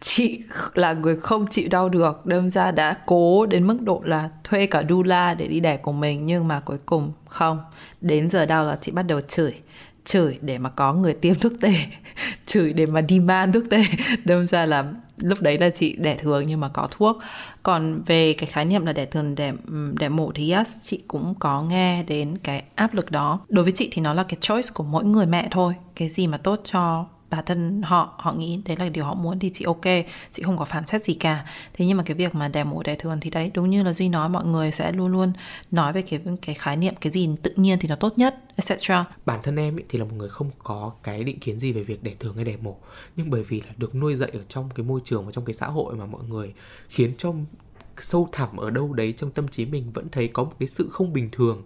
Chị là người không chịu đau được đâm ra đã cố đến mức độ là thuê cả doula để đi đẻ cùng mình nhưng mà cuối cùng không. Đến giờ đau là chị bắt đầu chửi chửi để mà có người tiêm thuốc tê, [LAUGHS] chửi để mà đi man thuốc tê. [LAUGHS] Đâm ra là lúc đấy là chị đẻ thường nhưng mà có thuốc. Còn về cái khái niệm là đẻ thường, đẻ đẻ mổ thì yes chị cũng có nghe đến cái áp lực đó. Đối với chị thì nó là cái choice của mỗi người mẹ thôi, cái gì mà tốt cho bản thân họ họ nghĩ đấy là điều họ muốn thì chị ok chị không có phán xét gì cả. Thế nhưng mà cái việc mà đẻ mổ đẻ thường thì đấy đúng như là duy nói mọi người sẽ luôn luôn nói về cái cái khái niệm cái gì tự nhiên thì nó tốt nhất etc bản thân em ý, thì là một người không có cái định kiến gì về việc đẻ thường hay đẻ mổ. Nhưng bởi vì là được nuôi dạy ở trong cái môi trường và trong cái xã hội mà mọi người khiến cho sâu thẳm ở đâu đấy trong tâm trí mình vẫn thấy có một cái sự không bình thường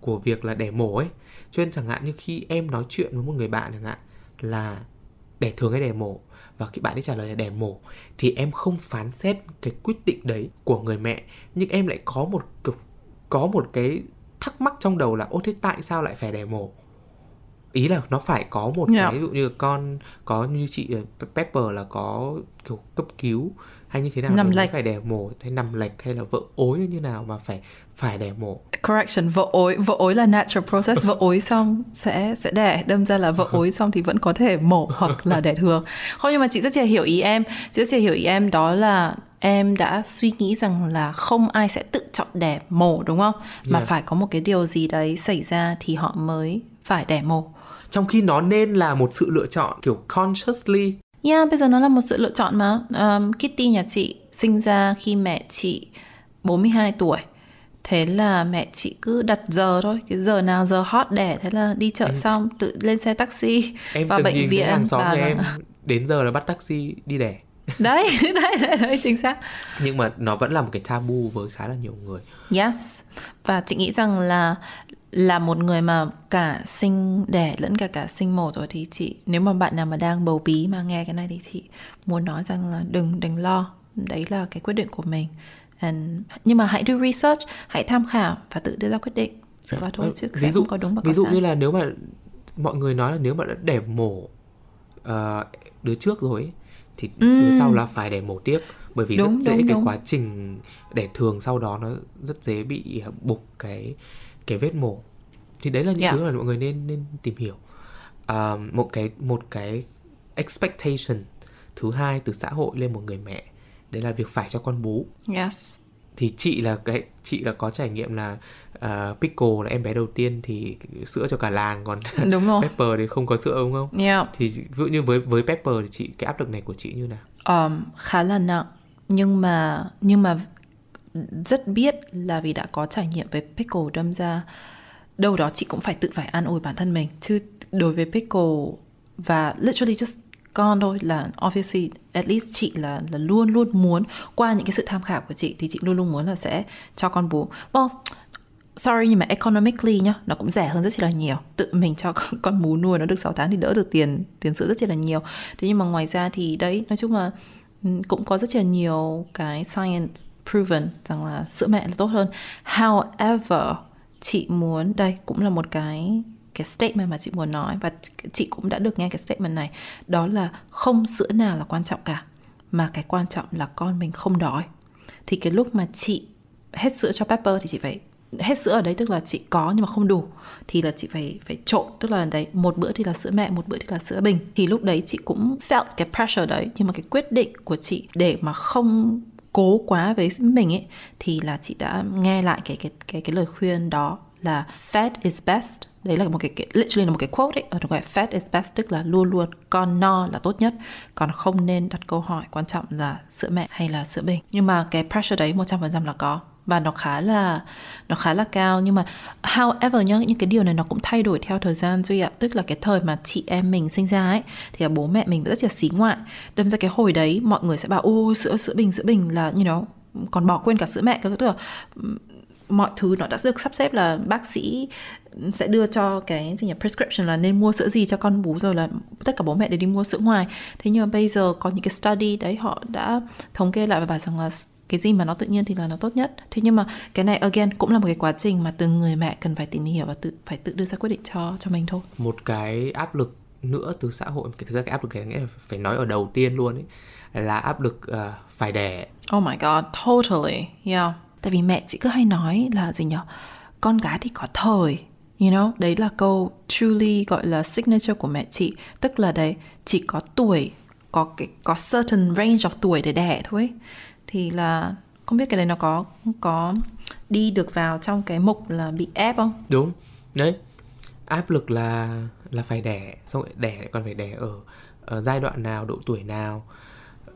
của việc là đẻ mổ ấy. Cho nên chẳng hạn như khi em nói chuyện với một người bạn chẳng hạn là đẻ thường hay đẻ mổ và khi bạn ấy trả lời là đẻ mổ thì em không phán xét cái quyết định đấy của người mẹ nhưng em lại có một có một cái thắc mắc trong đầu là ô thế tại sao lại phải đẻ mổ ý là nó phải có một yeah. cái ví dụ như con có như chị ờ, Pepper là có kiểu cấp cứu hay như thế nào nằm lệch phải đẻ mổ hay nằm lệch hay là vợ ối như nào mà phải phải đẻ mổ correction vợ ối vợ ối là natural process vợ ối xong sẽ sẽ đẻ đâm ra là vợ [LAUGHS] ối xong thì vẫn có thể mổ hoặc là đẻ thường không nhưng mà chị rất là hiểu ý em chị rất là hiểu ý em đó là em đã suy nghĩ rằng là không ai sẽ tự chọn đẻ mổ đúng không? Mà Yeah. phải có một cái điều gì đấy xảy ra thì họ mới phải đẻ mổ. trong khi nó nên là một sự lựa chọn kiểu consciously Yeah, bây giờ nó là một sự lựa chọn mà. Um, Kitty nhà chị sinh ra khi mẹ chị 42 tuổi. Thế là mẹ chị cứ đặt giờ thôi, cái giờ nào giờ hot đẻ, thế là đi chợ xong tự lên xe taxi em vào bệnh viện hàng xóm và nhà em đến giờ là bắt taxi đi đẻ [LAUGHS] đấy, [LAUGHS] đấy, đấy, đấy, chính xác. nhưng mà nó vẫn là một cái tabu với khá là nhiều người Yes. Và chị nghĩ rằng là là một người mà cả sinh đẻ lẫn cả cả sinh mổ rồi thì chị nếu mà bạn nào mà đang bầu bí mà nghe cái này thì chị muốn nói rằng là đừng đừng lo. Đấy là cái quyết định của mình. And, nhưng mà hãy do research hãy tham khảo và tự đưa ra quyết định. Dựa vào thôi chứ ví dụ có đúng và ví dụ sai. như là nếu mà mọi người nói là nếu mà đã đẻ mổ ờ, đứa trước rồi ấy, thì đứa sau là phải đẻ mổ tiếp. Bởi vì Đúng, rất dễ đúng, cái đúng. quá trình đẻ thường sau đó nó rất dễ bị bục cái cái vết mổ thì đấy là những Yeah. thứ mà mọi người nên nên tìm hiểu À, một cái một cái expectation thứ hai từ xã hội lên một người mẹ đấy là việc phải cho con bú yes thì chị là cái chị là có trải nghiệm là uh, Pickle là em bé đầu tiên thì sữa cho cả làng còn [LAUGHS] đúng rồi Pepper thì không có sữa đúng không? yeah. Thì ví dụ như với với Pepper thì chị cái áp lực này của chị như nào? um, khá là nặng nhưng mà nhưng mà rất biết là vì đã có trải nghiệm với pickle đâm ra. Đâu đó chị cũng phải tự phải an ủi bản thân mình. Chứ đối với pickle và literally just con thôi là obviously at least chị là là luôn luôn muốn qua những cái sự tham khảo của chị thì chị luôn luôn muốn là sẽ cho con bú. Well sorry nhưng mà economically nhá nó cũng rẻ hơn rất là nhiều. Tự mình cho con, con bú nuôi nó được 6 tháng thì đỡ được tiền tiền sữa rất là nhiều. Thế nhưng mà ngoài ra thì đấy nói chung là ừ, cũng có rất là nhiều cái science proven rằng là sữa mẹ là tốt hơn. However, chị muốn, đây cũng là một cái cái statement mà chị muốn nói và chị cũng đã được nghe cái statement này. Đó là không sữa nào là quan trọng cả, mà cái quan trọng là con mình không đói. Thì cái lúc mà chị hết sữa cho Pepper thì chị phải, hết sữa ở đấy tức là chị có nhưng mà không đủ, thì là chị phải phải trộn, tức là đấy, một bữa thì là sữa mẹ, một bữa thì là sữa bình. Thì lúc đấy chị cũng felt cái pressure đấy, nhưng mà cái quyết định của chị để mà không cố quá với mình ấy thì là chị đã nghe lại cái cái cái cái lời khuyên đó là fat is best. Đấy là một cái, cái literally là một cái quote ấy ờ, ở ngoài fat is best tức là luôn luôn con no là tốt nhất còn không nên đặt câu hỏi quan trọng là sữa mẹ hay là sữa bình nhưng mà cái pressure đấy 100% là có và nó khá là, nó khá là cao. Nhưng mà, however nhá, những cái điều này nó cũng thay đổi theo thời gian, duy ạ. Tức là cái thời mà chị em mình sinh ra ấy, thì bố mẹ mình rất là xí ngoại. Đâm ra cái hồi đấy, mọi người sẽ bảo ô sữa sữa bình sữa bình là, you know, còn bỏ quên cả sữa mẹ các thứ là mọi thứ nó đã được sắp xếp là bác sĩ sẽ đưa cho cái gì nhỉ, prescription là nên mua sữa gì cho con bú, rồi là tất cả bố mẹ đều đi mua sữa ngoài. Thế nhưng mà bây giờ có những cái study đấy, họ đã thống kê lại và bảo rằng là cái gì mà nó tự nhiên thì là nó tốt nhất thế nhưng mà cái này again cũng là một cái quá trình mà từng người mẹ cần phải tìm hiểu và tự phải tự đưa ra quyết định cho cho mình thôi Một cái áp lực nữa từ xã hội, cái thực ra cái áp lực này nghĩa là phải nói ở đầu tiên luôn ấy là áp lực ờ, phải đẻ. Oh my god, totally. Yeah. Tại vì mẹ chị cứ hay nói là gì nhở? Con gái thì có thời. You know, đấy là câu truly gọi là signature của mẹ chị. Tức là đấy, chỉ có tuổi, có cái có certain range of tuổi để đẻ thôi. ấy. Thì là không biết cái đấy nó có có đi được vào trong cái mục là bị ép không? Đúng. Đấy. Áp lực là là phải đẻ, xong rồi đẻ còn phải đẻ ở, ở giai đoạn nào, độ tuổi nào.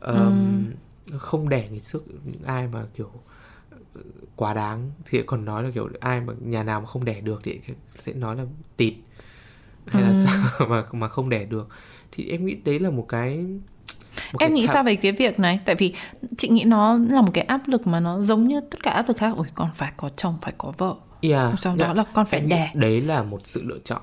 Ờm, không đẻ ngày trước những ai mà kiểu quá đáng thì còn nói là kiểu ai mà nhà nào mà không đẻ được thì sẽ nói là tịt hay là [LAUGHS] sao mà mà không đẻ được thì em nghĩ đấy là một cái một Em nghĩ sao về cái việc này? Tại vì chị nghĩ nó là một cái áp lực mà nó giống như tất cả áp lực khác. Ôi, con phải có chồng, phải có vợ. Yeah, Sau đó là con phải đẻ. Đấy là một sự lựa chọn.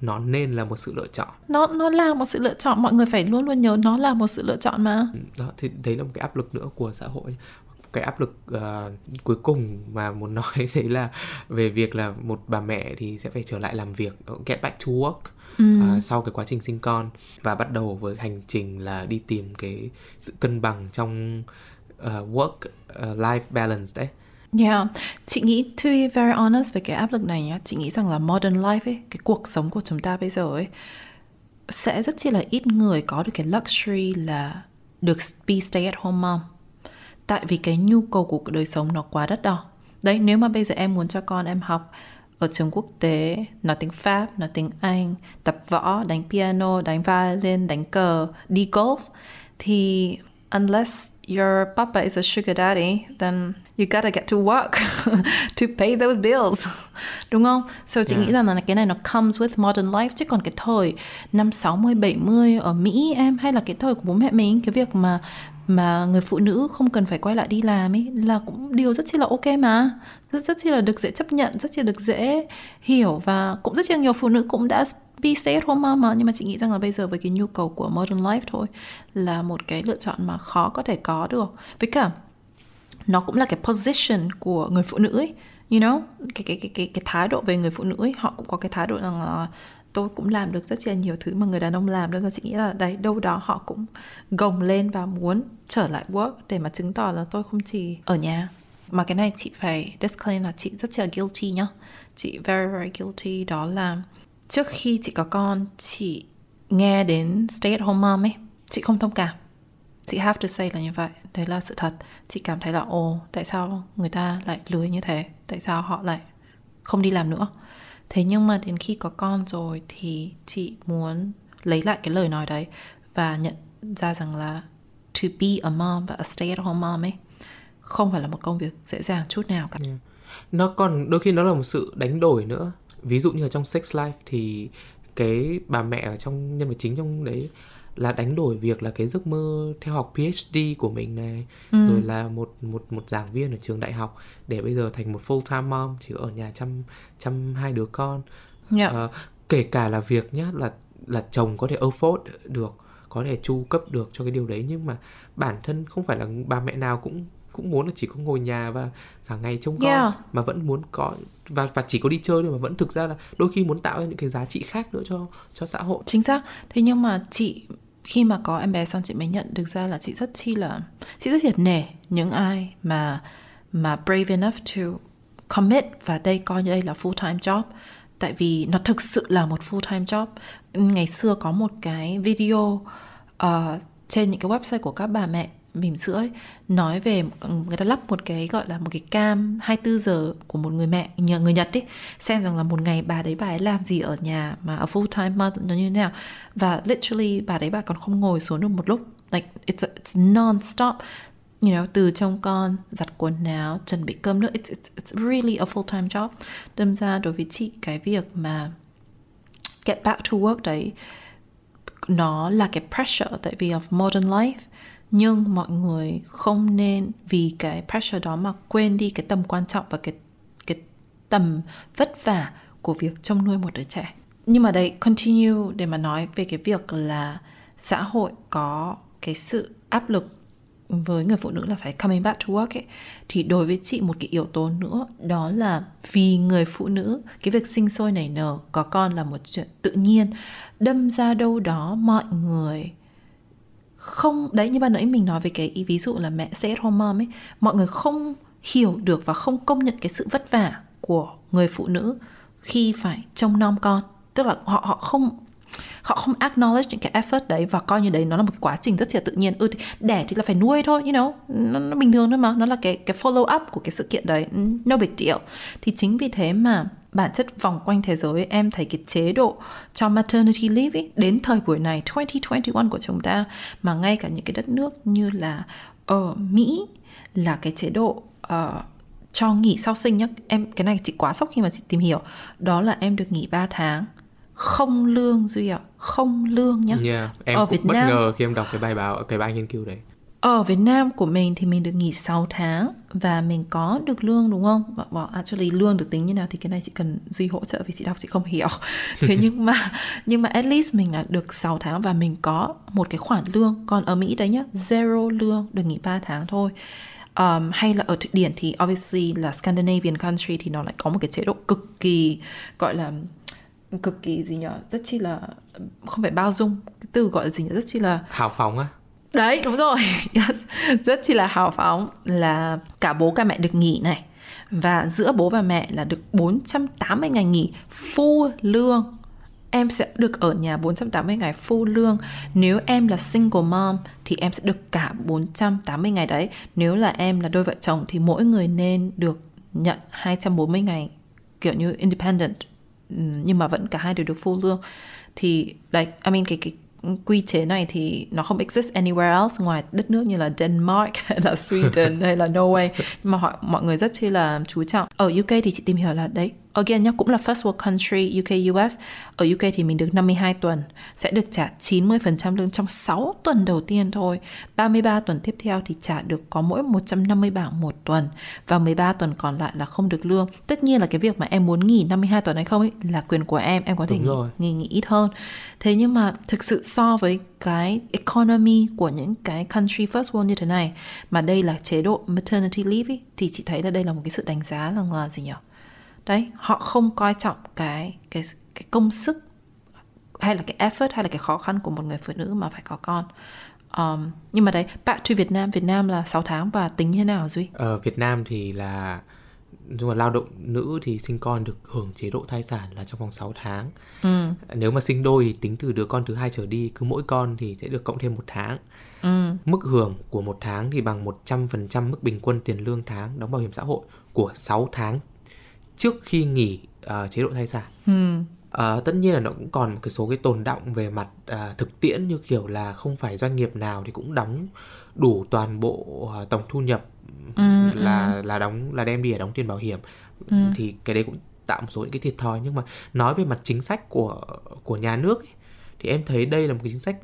Nó nên là một sự lựa chọn. nó nó là một sự lựa chọn mọi người phải luôn luôn nhớ nó là một sự lựa chọn mà Đó thì đấy là một cái áp lực nữa của xã hội. Cái áp lực ờ, cuối cùng mà muốn [LAUGHS] nói đấy là về việc là một bà mẹ thì sẽ phải trở lại làm việc, ờ, get back to work ờ, sau cái quá trình sinh con và bắt đầu với hành trình là đi tìm cái sự cân bằng trong ờ, work ờ, life balance đấy. yeah. Chị nghĩ to be very honest về cái áp lực này nhá chị nghĩ rằng là modern life ấy cái cuộc sống của chúng ta bây giờ ấy sẽ rất chi là ít người có được cái luxury là được be stay at home mom tại vì cái nhu cầu của đời sống nó quá đắt đỏ đấy nếu mà bây giờ em muốn cho con em học ở trường quốc tế nói tiếng Pháp, nói tiếng Anh, tập võ, đánh piano, đánh violin, đánh cờ, đi golf thì unless your papa is a sugar daddy, then you gotta get to work [LAUGHS] to pay those bills. [LAUGHS] Đúng không? So chị yeah. nghĩ rằng là cái này nó comes with modern life chứ còn cái thời năm 60 70 ở Mỹ em hay là cái thời của bố mẹ mình cái việc mà mà người phụ nữ không cần phải quay lại đi làm ấy là cũng điều rất chi là ok mà. Rất rất chi là được dễ chấp nhận, rất chi là được dễ hiểu và cũng rất chi là nhiều phụ nữ cũng đã be stay at home mom mà. Nhưng mà chị nghĩ rằng là bây giờ với cái nhu cầu của modern life thôi là một cái lựa chọn mà khó có thể có được. Với cả nó cũng là cái position của người phụ nữ ấy you know? Cái cái cái cái cái thái độ về người phụ nữ ấy họ cũng có cái thái độ rằng là tôi cũng làm được rất là nhiều thứ mà người đàn ông làm nên là chị nghĩ là, đấy, đâu đó họ cũng gồng lên và muốn trở lại work để mà chứng tỏ là tôi không chỉ ở nhà. Mà cái này chị phải disclaim là chị rất là guilty nhá. Chị very very guilty. Đó là trước khi chị có con, chị nghe đến stay at home mom ấy, chị không thông cảm. Chị have to say là như vậy. Đấy là sự thật. Chị cảm thấy là, ồ, tại sao người ta lại lười như thế? Tại sao họ lại không đi làm nữa? Thế nhưng mà đến khi có con rồi thì chị muốn lấy lại cái lời nói đấy và nhận ra rằng là to be a mom và a stay at home mom ấy không phải là một công việc dễ dàng chút nào cả. Yeah. Nó còn, đôi khi nó là một sự đánh đổi nữa. Ví dụ như ở trong Sex Life thì cái bà mẹ ở trong nhân vật chính trong đấy là đánh đổi việc là cái giấc mơ theo học PhD của mình này ừ. rồi là một một một giảng viên ở trường đại học để bây giờ thành một full time mom chỉ ở nhà chăm chăm hai đứa con yeah. Dạ. uh, kể cả là việc nhá là là chồng có thể afford được có thể chu cấp được cho cái điều đấy nhưng mà bản thân không phải là bà mẹ nào cũng cũng muốn là chỉ có ngồi nhà và cả ngày trông con yeah. mà vẫn muốn có và và chỉ có đi chơi thôi mà vẫn thực ra là đôi khi muốn tạo ra những cái giá trị khác nữa cho cho xã hội chính xác thế nhưng mà chị khi mà có em bé xong chị mới nhận được ra là chị rất chi là chị rất thiệt nể những ai mà mà brave enough to commit và đây coi như đây là full time job. Tại vì nó thực sự là một full time job. Ngày xưa có một cái video uh, trên những cái website của các bà mẹ bỉm sữa ấy, nói về người ta lắp một cái gọi là một cái cam 24 giờ của một người mẹ nhờ người Nhật ấy xem rằng là một ngày bà đấy bà ấy làm gì ở nhà mà a full time mother nó như thế nào. Và literally bà đấy bà còn không ngồi xuống được một lúc. Like it's a, it's non stop you know từ trông con giặt quần áo chuẩn bị cơm nước it's, it's, it's really a full time job. Đâm ra đối với chị cái việc mà get back to work đấy nó là cái pressure tại vì of modern life nhưng mọi người không nên vì cái pressure đó mà quên đi cái tầm quan trọng và cái cái tầm vất vả của việc trông nuôi một đứa trẻ. Nhưng mà đây, continue để mà nói về cái việc là xã hội có cái sự áp lực với người phụ nữ là phải coming back to work ấy. Thì đối với chị một cái yếu tố nữa, đó là vì người phụ nữ, cái việc sinh sôi nảy nở, có con là một chuyện tự nhiên. Đâm ra đâu đó mọi người không, đấy như ban nãy mình nói về cái ý, ví dụ là mẹ stay at home mom ấy, mọi người không hiểu được và không công nhận cái sự vất vả của người phụ nữ khi phải trông nom con. Tức là họ họ không họ không acknowledge những cái effort đấy và coi như đấy nó là một cái quá trình rất là tự nhiên. Ừ thì đẻ thì là phải nuôi thôi you know. Nó, nó bình thường thôi mà nó là cái cái follow up của cái sự kiện đấy. No big deal. Thì chính vì thế mà bản chất vòng quanh thế giới em thấy cái chế độ cho maternity leave ý, đến thời buổi này 2021 của chúng ta mà ngay cả những cái đất nước như là ở Mỹ là cái chế độ uh, cho nghỉ sau sinh nhá. Em cái này chị quá sốc khi mà chị tìm hiểu. Đó là em được nghỉ 3 tháng không lương duy ạ không lương nhá yeah, em ở cũng Việt bất Nam, ngờ khi em đọc cái bài báo cái bài nghiên cứu đấy ở Việt Nam của mình thì mình được nghỉ 6 tháng và mình có được lương đúng không? Well, actually lương được tính như nào thì cái này chị cần Duy hỗ trợ vì chị đọc chị không hiểu. [LAUGHS] Thế nhưng mà nhưng mà at least mình là được 6 tháng và mình có một cái khoản lương. Còn ở Mỹ đấy nhá, zero lương, được nghỉ 3 tháng thôi. Um, hay là ở Thụy Điển thì obviously là Scandinavian country thì nó lại có một cái chế độ cực kỳ gọi là cực kỳ gì nhở rất chi là không phải bao dung cái từ gọi là gì nhở rất chi là hào phóng á đấy đúng rồi [LAUGHS] yes. rất chi là hào phóng là cả bố cả mẹ được nghỉ này và giữa bố và mẹ là được 480 ngày nghỉ full lương em sẽ được ở nhà 480 ngày full lương. Nếu em là single mom thì em sẽ được cả 480 ngày đấy. Nếu là em là đôi vợ chồng thì mỗi người nên được nhận 240 ngày kiểu như independent nhưng mà vẫn cả hai đều được full lương. Thì like I mean cái cái quy chế này thì nó không exist anywhere else ngoài đất nước như là Denmark [LAUGHS] hay là Sweden [LAUGHS] hay là Norway. Nhưng mà họ mọi người rất chi là chú trọng. Ở UK thì chị tìm hiểu là đấy again nhá cũng là first world country UK US ở UK thì mình được 52 tuần sẽ được trả 90% lương trong 6 tuần đầu tiên thôi. 33 tuần tiếp theo thì trả được có mỗi 150 bảng một tuần và 13 tuần còn lại là không được lương. Tất nhiên là cái việc mà em muốn nghỉ 52 tuần hay không ấy là quyền của em em có thể nghỉ, nghỉ nghỉ ít hơn. Thế nhưng mà thực sự so với cái economy của những cái country first world như thế này mà đây là chế độ maternity leave ấy, thì chị thấy là đây là một cái sự đánh giá là, là gì nhỉ đấy họ không coi trọng cái cái cái công sức hay là cái effort hay là cái khó khăn của một người phụ nữ mà phải có con um, nhưng mà đấy back to Việt Nam Việt Nam là 6 tháng và tính như thế nào duy ở ờ, Việt Nam thì là nhưng mà lao động nữ thì sinh con được hưởng chế độ thai sản là trong vòng 6 tháng. Ừ. Nếu mà sinh đôi thì tính từ đứa con thứ hai trở đi, cứ mỗi con thì sẽ được cộng thêm một tháng. Ừ. Mức hưởng của một tháng thì bằng 100% mức bình quân tiền lương tháng đóng bảo hiểm xã hội của 6 tháng trước khi nghỉ uh, chế độ thai sản ừ. uh, tất nhiên là nó cũng còn một cái số cái tồn động về mặt uh, thực tiễn như kiểu là không phải doanh nghiệp nào thì cũng đóng đủ toàn bộ uh, tổng thu nhập ừ, là ừ. là đóng là đem đi để đóng tiền bảo hiểm ừ. thì cái đấy cũng tạo một số những cái thiệt thòi nhưng mà nói về mặt chính sách của của nhà nước ấy, thì em thấy đây là một cái chính sách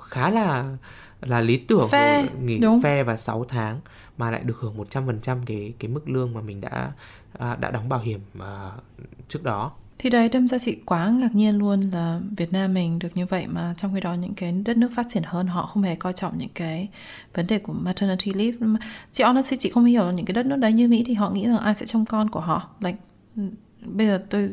khá là là lý tưởng phe, nghỉ đúng. phe và 6 tháng mà lại được hưởng 100% cái cái mức lương mà mình đã à, đã đóng bảo hiểm à, trước đó. Thì đấy đâm ra chị quá ngạc nhiên luôn là Việt Nam mình được như vậy mà trong khi đó những cái đất nước phát triển hơn họ không hề coi trọng những cái vấn đề của maternity leave. Chị honestly chị không hiểu những cái đất nước đấy như Mỹ thì họ nghĩ rằng ai sẽ trông con của họ. Like bây giờ tôi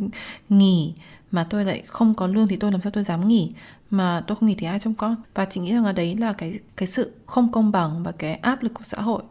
nghỉ mà tôi lại không có lương thì tôi làm sao tôi dám nghỉ? Mà tôi không nghỉ thì ai trông con? Và chị nghĩ rằng là đấy là cái cái sự không công bằng và cái áp lực của xã hội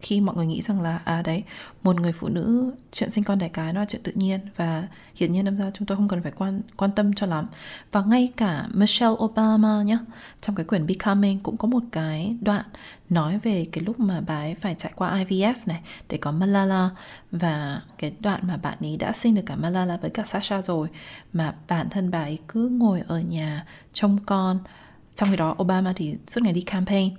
khi mọi người nghĩ rằng là à đấy, một người phụ nữ, chuyện sinh con đẻ cái nó là chuyện tự nhiên và hiển nhiên đâm ra chúng tôi không cần phải quan quan tâm cho lắm. Và ngay cả Michelle Obama nhá, trong cái quyển Becoming cũng có một cái đoạn nói về cái lúc mà bà ấy phải trải qua IVF này để có Malala và cái đoạn mà bạn ấy đã sinh được cả Malala với cả Sasha rồi mà bản thân bà ấy cứ ngồi ở nhà trông con. Trong khi đó Obama thì suốt ngày đi campaign.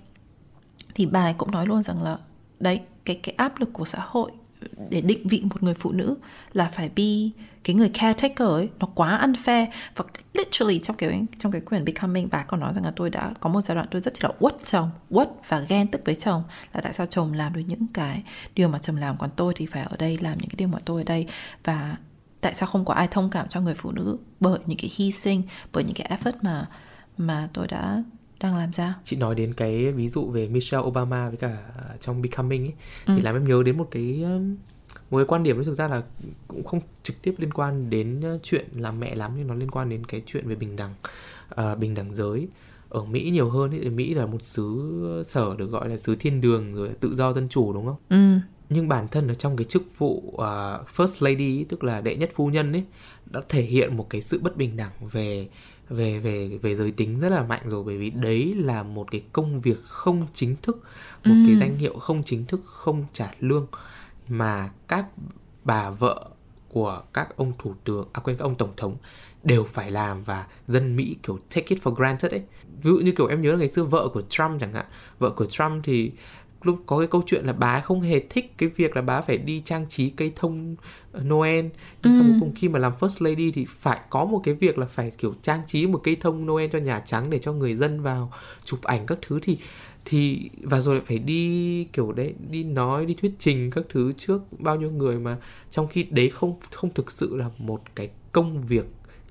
Thì bà ấy cũng nói luôn rằng là đấy, cái cái áp lực của xã hội để định vị một người phụ nữ là phải be cái người caretaker ấy, nó quá unfair. Và literally trong cái trong cái quyển becoming, bà còn nói rằng là tôi đã có một giai đoạn tôi rất là uất chồng, uất và ghen tức với chồng là tại sao chồng làm được những cái điều mà chồng làm còn tôi thì phải ở đây làm những cái điều mà tôi ở đây. Và tại sao không có ai thông cảm cho người phụ nữ bởi những cái hy sinh, bởi những cái effort mà mà tôi đã đang làm ra chị nói đến cái ví dụ về Michelle Obama với cả trong Becoming ấy ừ. thì làm em nhớ đến một cái một cái quan điểm thực ra là cũng không trực tiếp liên quan đến chuyện làm mẹ lắm nhưng nó liên quan đến cái chuyện về bình đẳng uh, bình đẳng giới ở Mỹ nhiều hơn ấy, Mỹ là một xứ sở được gọi là xứ thiên đường rồi tự do dân chủ đúng không? Ừ. Nhưng bản thân ở trong cái chức vụ uh, first lady tức là đệ nhất phu nhân ấy đã thể hiện một cái sự bất bình đẳng về về về về giới tính rất là mạnh rồi bởi vì đấy là một cái công việc không chính thức một ừ. cái danh hiệu không chính thức không trả lương mà các bà vợ của các ông thủ tướng à quên các ông tổng thống đều phải làm và dân Mỹ kiểu take it for granted ấy. Ví dụ như kiểu em nhớ là ngày xưa vợ của Trump chẳng hạn, vợ của Trump thì lúc có cái câu chuyện là bà không hề thích cái việc là bà phải đi trang trí cây thông Noel nhưng ừ. sau cuối cùng khi mà làm first lady thì phải có một cái việc là phải kiểu trang trí một cây thông Noel cho nhà trắng để cho người dân vào chụp ảnh các thứ thì thì và rồi lại phải đi kiểu đấy đi nói đi thuyết trình các thứ trước bao nhiêu người mà trong khi đấy không không thực sự là một cái công việc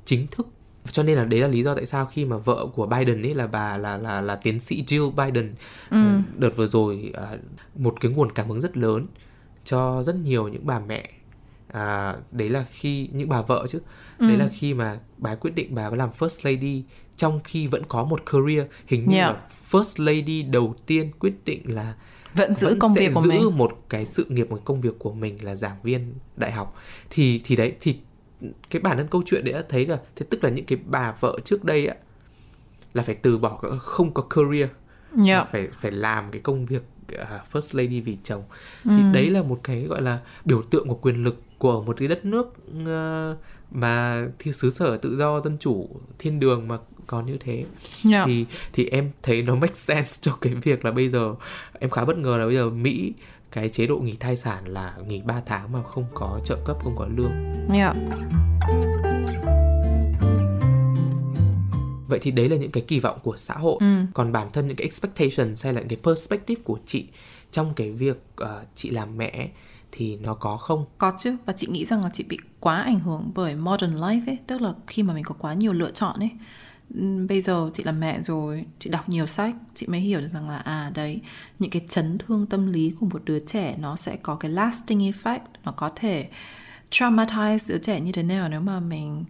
chính thức cho nên là đấy là lý do tại sao khi mà vợ của Biden ấy là bà là là là tiến sĩ Jill Biden ừ. ừ đợt vừa rồi à, một cái nguồn cảm hứng rất lớn cho rất nhiều những bà mẹ à, đấy là khi những bà vợ chứ ừ. đấy là khi mà bà quyết định bà làm first lady trong khi vẫn có một career hình như yeah. là first lady đầu tiên quyết định là vẫn giữ vẫn công việc của giữ mình một cái sự nghiệp một công việc của mình là giảng viên đại học thì thì đấy thì cái bản thân câu chuyện đấy đã thấy là thế tức là những cái bà vợ trước đây á là phải từ bỏ không có career yeah. phải phải làm cái công việc uh, first lady vì chồng thì ừ. đấy là một cái gọi là biểu tượng của quyền lực của một cái đất nước uh, mà thì xứ sở tự do dân chủ thiên đường mà còn như thế yeah. thì thì em thấy nó make sense cho cái việc là bây giờ em khá bất ngờ là bây giờ Mỹ cái chế độ nghỉ thai sản là nghỉ 3 tháng mà không có trợ cấp không có lương. Yeah. Vậy thì đấy là những cái kỳ vọng của xã hội. Ừ. Còn bản thân những cái expectations hay là những cái perspective của chị trong cái việc uh, chị làm mẹ thì nó có không? Có chứ và chị nghĩ rằng là chị bị quá ảnh hưởng bởi modern life ấy, tức là khi mà mình có quá nhiều lựa chọn ấy bây giờ chị là mẹ rồi, chị đọc nhiều sách, chị mới hiểu được rằng là à đấy, những cái chấn thương tâm lý của một đứa trẻ nó sẽ có cái lasting effect, nó có thể traumatize đứa trẻ như thế nào nếu mà mình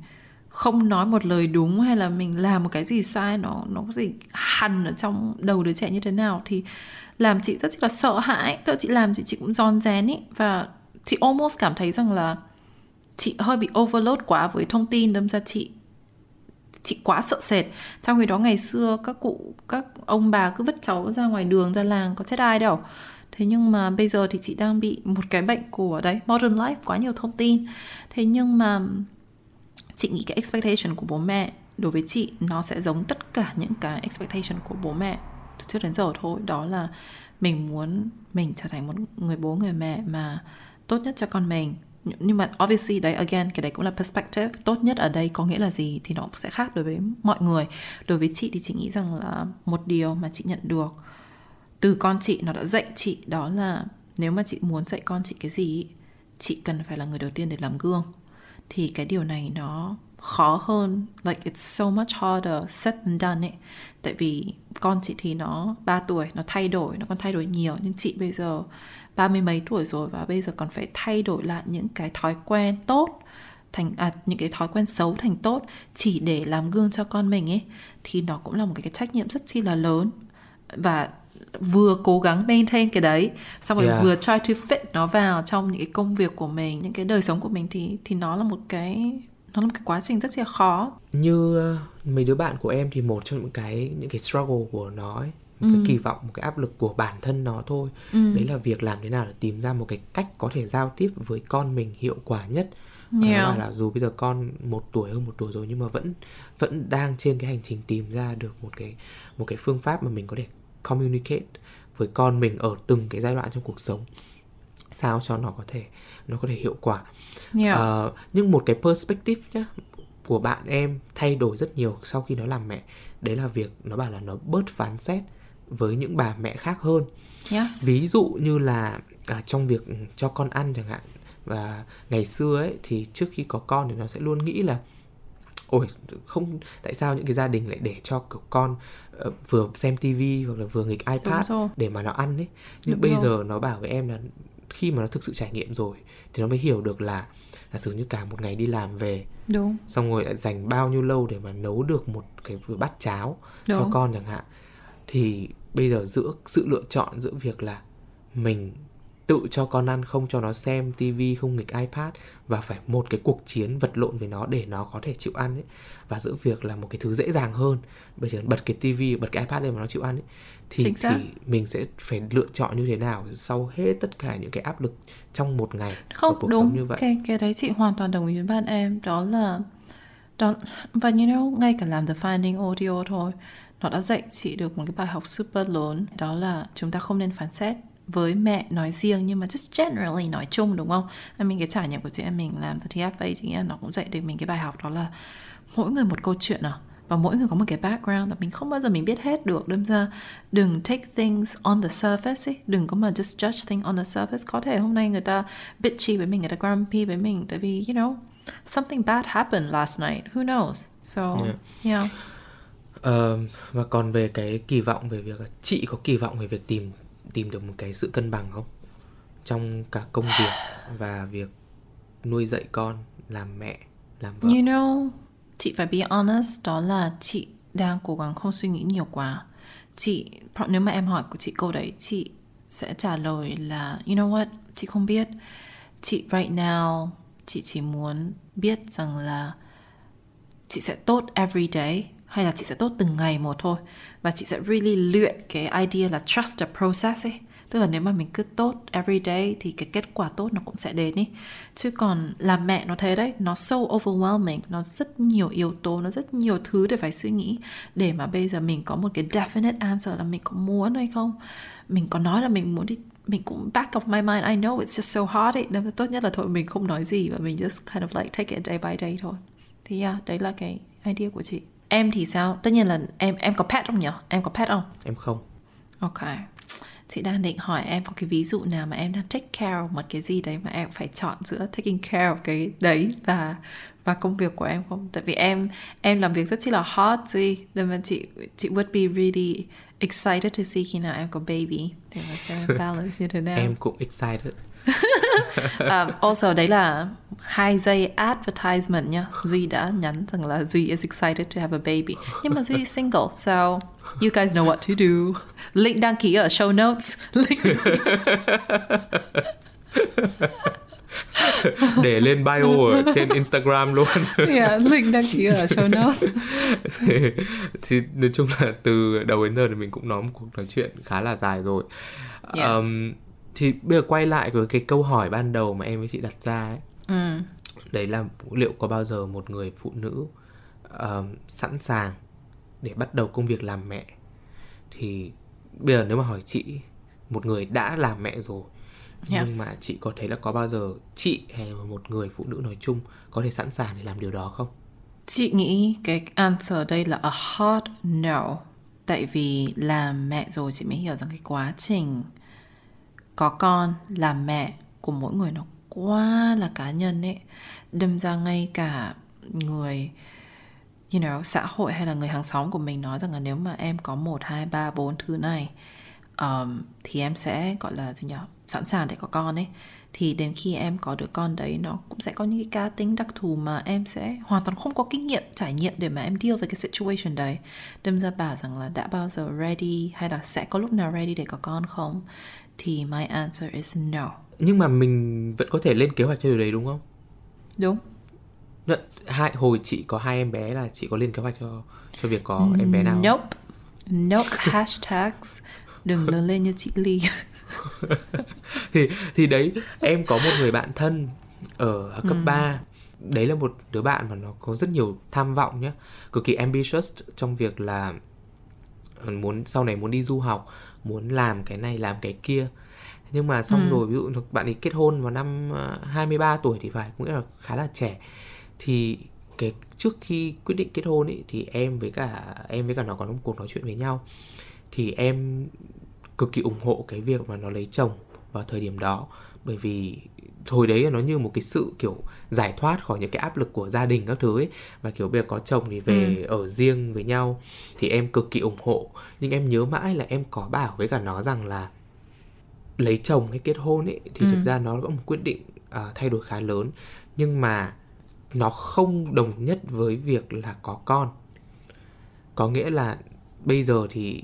không nói một lời đúng hay là mình làm một cái gì sai, nó nó có gì hằn ở trong đầu đứa trẻ như thế nào thì làm chị rất là sợ hãi. Tức chị làm chị chị cũng giòn rén ý. Và chị almost cảm thấy rằng là chị hơi bị overload quá với thông tin đâm ra chị chị quá sợ sệt. Trong khi đó ngày xưa các cụ, các ông bà cứ vứt cháu ra ngoài đường, ra làng, có chết ai đâu. Thế nhưng mà bây giờ thì chị đang bị một cái bệnh của, đấy, modern life, quá nhiều thông tin. Thế nhưng mà chị nghĩ cái expectation của bố mẹ đối với chị, nó sẽ giống tất cả những cái expectation của bố mẹ từ trước đến giờ thôi. Đó là mình muốn mình trở thành một người bố, người mẹ mà tốt nhất cho con mình nhưng mà obviously đấy, again, cái đấy cũng là perspective. Tốt nhất ở đây có nghĩa là gì thì nó sẽ khác đối với mọi người. Đối với chị thì chị nghĩ rằng là một điều mà chị nhận được từ con chị, nó đã dạy chị, đó là nếu mà chị muốn dạy con chị cái gì chị cần phải là người đầu tiên để làm gương. Thì cái điều này nó khó hơn, like, it's so much harder said than done ấy. Tại vì con chị thì nó 3 tuổi, nó thay đổi, nó còn thay đổi nhiều. Nhưng chị bây giờ ba mươi mấy tuổi rồi và bây giờ còn phải thay đổi lại những cái thói quen tốt thành à, những cái thói quen xấu thành tốt chỉ để làm gương cho con mình ấy thì nó cũng là một cái, trách nhiệm rất chi là lớn và vừa cố gắng maintain cái đấy xong rồi yeah. vừa try to fit nó vào trong những cái công việc của mình những cái đời sống của mình thì thì nó là một cái nó là một cái quá trình rất là khó như uh, mấy đứa bạn của em thì một trong những cái những cái struggle của nó ấy, một ừ. cái kỳ vọng một cái áp lực của bản thân nó thôi ừ. đấy là việc làm thế nào để tìm ra một cái cách có thể giao tiếp với con mình hiệu quả nhất yeah. đó là dù bây giờ con một tuổi hơn một tuổi rồi nhưng mà vẫn vẫn đang trên cái hành trình tìm ra được một cái một cái phương pháp mà mình có thể communicate với con mình ở từng cái giai đoạn trong cuộc sống sao cho nó có thể nó có thể hiệu quả yeah. uh, nhưng một cái perspective nhá của bạn em thay đổi rất nhiều sau khi nó làm mẹ đấy là việc nó bảo là nó bớt phán xét với những bà mẹ khác hơn yes. ví dụ như là à, trong việc cho con ăn chẳng hạn và ngày xưa ấy thì trước khi có con thì nó sẽ luôn nghĩ là ôi không tại sao những cái gia đình lại để cho con uh, vừa xem tivi hoặc là vừa nghịch ipad để mà nó ăn ấy nhưng Đúng bây rồi. giờ nó bảo với em là khi mà nó thực sự trải nghiệm rồi thì nó mới hiểu được là giả sử như cả một ngày đi làm về Đúng. xong rồi lại dành bao nhiêu lâu để mà nấu được một cái bát cháo Đúng. cho con chẳng hạn thì bây giờ giữa sự lựa chọn giữa việc là mình tự cho con ăn không cho nó xem tivi không nghịch ipad và phải một cái cuộc chiến vật lộn với nó để nó có thể chịu ăn ấy và giữa việc là một cái thứ dễ dàng hơn bây giờ bật cái tivi bật cái ipad lên mà nó chịu ăn ấy thì thì mình sẽ phải lựa chọn như thế nào sau hết tất cả những cái áp lực trong một ngày không cuộc đúng. sống như vậy? Cái cái đấy chị hoàn toàn đồng ý với bạn em. Đó là đó và you know ngay cả làm the finding audio thôi nó đã dạy chị được một cái bài học super lớn đó là chúng ta không nên phán xét với mẹ nói riêng nhưng mà just generally nói chung đúng không? Mình cái trải nghiệm của chị em mình làm từ TFA thì nghĩa là nó cũng dạy được mình cái bài học đó là mỗi người một câu chuyện à và mỗi người có một cái background là mình không bao giờ mình biết hết được đâm ra đừng take things on the surface ấy. đừng có mà just judge things on the surface có thể hôm nay người ta bitchy với mình người ta grumpy với mình tại vì you know something bad happened last night who knows so yeah, yeah. Uh, và còn về cái kỳ vọng về việc chị có kỳ vọng về việc tìm tìm được một cái sự cân bằng không? Trong cả công việc [SIGHS] và việc nuôi dạy con làm mẹ làm vợ. You know chị phải be honest đó là chị đang cố gắng không suy nghĩ nhiều quá. Chị nếu mà em hỏi của chị câu đấy chị sẽ trả lời là you know what? Chị không biết. Chị right now chị chỉ muốn biết rằng là chị sẽ tốt every day hay là chị sẽ tốt từng ngày một thôi. Và chị sẽ really luyện cái idea là trust the process ấy. Tức là nếu mà mình cứ tốt every day thì cái kết quả tốt nó cũng sẽ đến ý. Chứ còn làm mẹ nó thế đấy nó so overwhelming nó rất nhiều yếu tố nó rất nhiều thứ để phải suy nghĩ để mà bây giờ mình có một cái definite answer là mình có muốn hay không. Mình có nói là mình muốn đi mình cũng back of my mind I know it's just so hard ấy. Nên tốt nhất là thôi mình không nói gì và mình just kind of like take it day by day thôi. Thì yeah, đấy là cái idea của chị em thì sao? Tất nhiên là em em có pet không nhỉ em có pet không? Em không. Ok. Chị đang định hỏi em có cái ví dụ nào mà em đang take care of một cái gì đấy mà em phải chọn giữa taking care of cái đấy và và công việc của em không? Tại vì em em làm việc rất chi là hot duy. Nên mà chị chị would be really excited to see khi nào em có baby. Để mà xem [LAUGHS] balance như thế nào. Em cũng excited um, [LAUGHS] also đấy là hai giây advertisement nhá Duy đã nhắn rằng là Duy is excited to have a baby nhưng mà Duy single so you guys know what to do link đăng ký ở show notes link [LAUGHS] để lên bio ở trên Instagram luôn. yeah, link đăng ký ở show notes. [LAUGHS] thì nói chung là từ đầu đến giờ thì mình cũng nói một cuộc nói chuyện khá là dài rồi. Yes. Um, thì bây giờ quay lại với cái câu hỏi ban đầu mà em với chị đặt ra ấy. Ừ. Đấy là liệu có bao giờ một người phụ nữ um, sẵn sàng để bắt đầu công việc làm mẹ thì bây giờ nếu mà hỏi chị một người đã làm mẹ rồi yes. nhưng mà chị có thấy là có bao giờ chị hay một người phụ nữ nói chung có thể sẵn sàng để làm điều đó không chị nghĩ cái answer đây là a hard no tại vì làm mẹ rồi chị mới hiểu rằng cái quá trình có con là mẹ của mỗi người nó quá là cá nhân ấy. Đâm ra ngay cả người you know, xã hội hay là người hàng xóm của mình nói rằng là nếu mà em có một hai ba bốn thứ này um, thì em sẽ gọi là gì nhỉ sẵn sàng để có con ấy. Thì đến khi em có đứa con đấy nó cũng sẽ có những cái cá tính đặc thù mà em sẽ hoàn toàn không có kinh nghiệm trải nghiệm để mà em deal với cái situation đấy. Đâm ra bảo rằng là đã bao giờ ready hay là sẽ có lúc nào ready để có con không? Thì my answer is no. Nhưng mà mình vẫn có thể lên kế hoạch cho điều đấy đúng không? Đúng. Hai hồi chị có hai em bé là chị có lên kế hoạch cho cho việc có em bé nào? Nope. Nope. [LAUGHS] Hashtags. Đừng lớn lên như chị ly. [LAUGHS] Thì thì đấy em có một người bạn thân ở cấp ừ. 3 đấy là một đứa bạn mà nó có rất nhiều tham vọng nhé cực kỳ ambitious trong việc là muốn sau này muốn đi du học muốn làm cái này làm cái kia. Nhưng mà xong ừ. rồi ví dụ bạn ấy kết hôn vào năm 23 ờ, tuổi thì phải cũng là khá là trẻ. Thì cái trước khi quyết định kết hôn ấy thì em với cả em với cả nó có một cuộc nói chuyện với nhau. Thì em cực kỳ ủng hộ cái việc mà nó lấy chồng vào thời điểm đó. Bởi vì hồi đấy nó như một cái sự kiểu giải thoát khỏi những cái áp lực của gia đình các thứ ấy và kiểu bây giờ có chồng thì về ừ. ở riêng với nhau thì em cực kỳ ủng hộ nhưng em nhớ mãi là em có bảo với cả nó rằng là lấy chồng hay kết hôn ấy thì ừ. thực ra nó vẫn một quyết định uh, thay đổi khá lớn nhưng mà nó không đồng nhất với việc là có con có nghĩa là bây giờ thì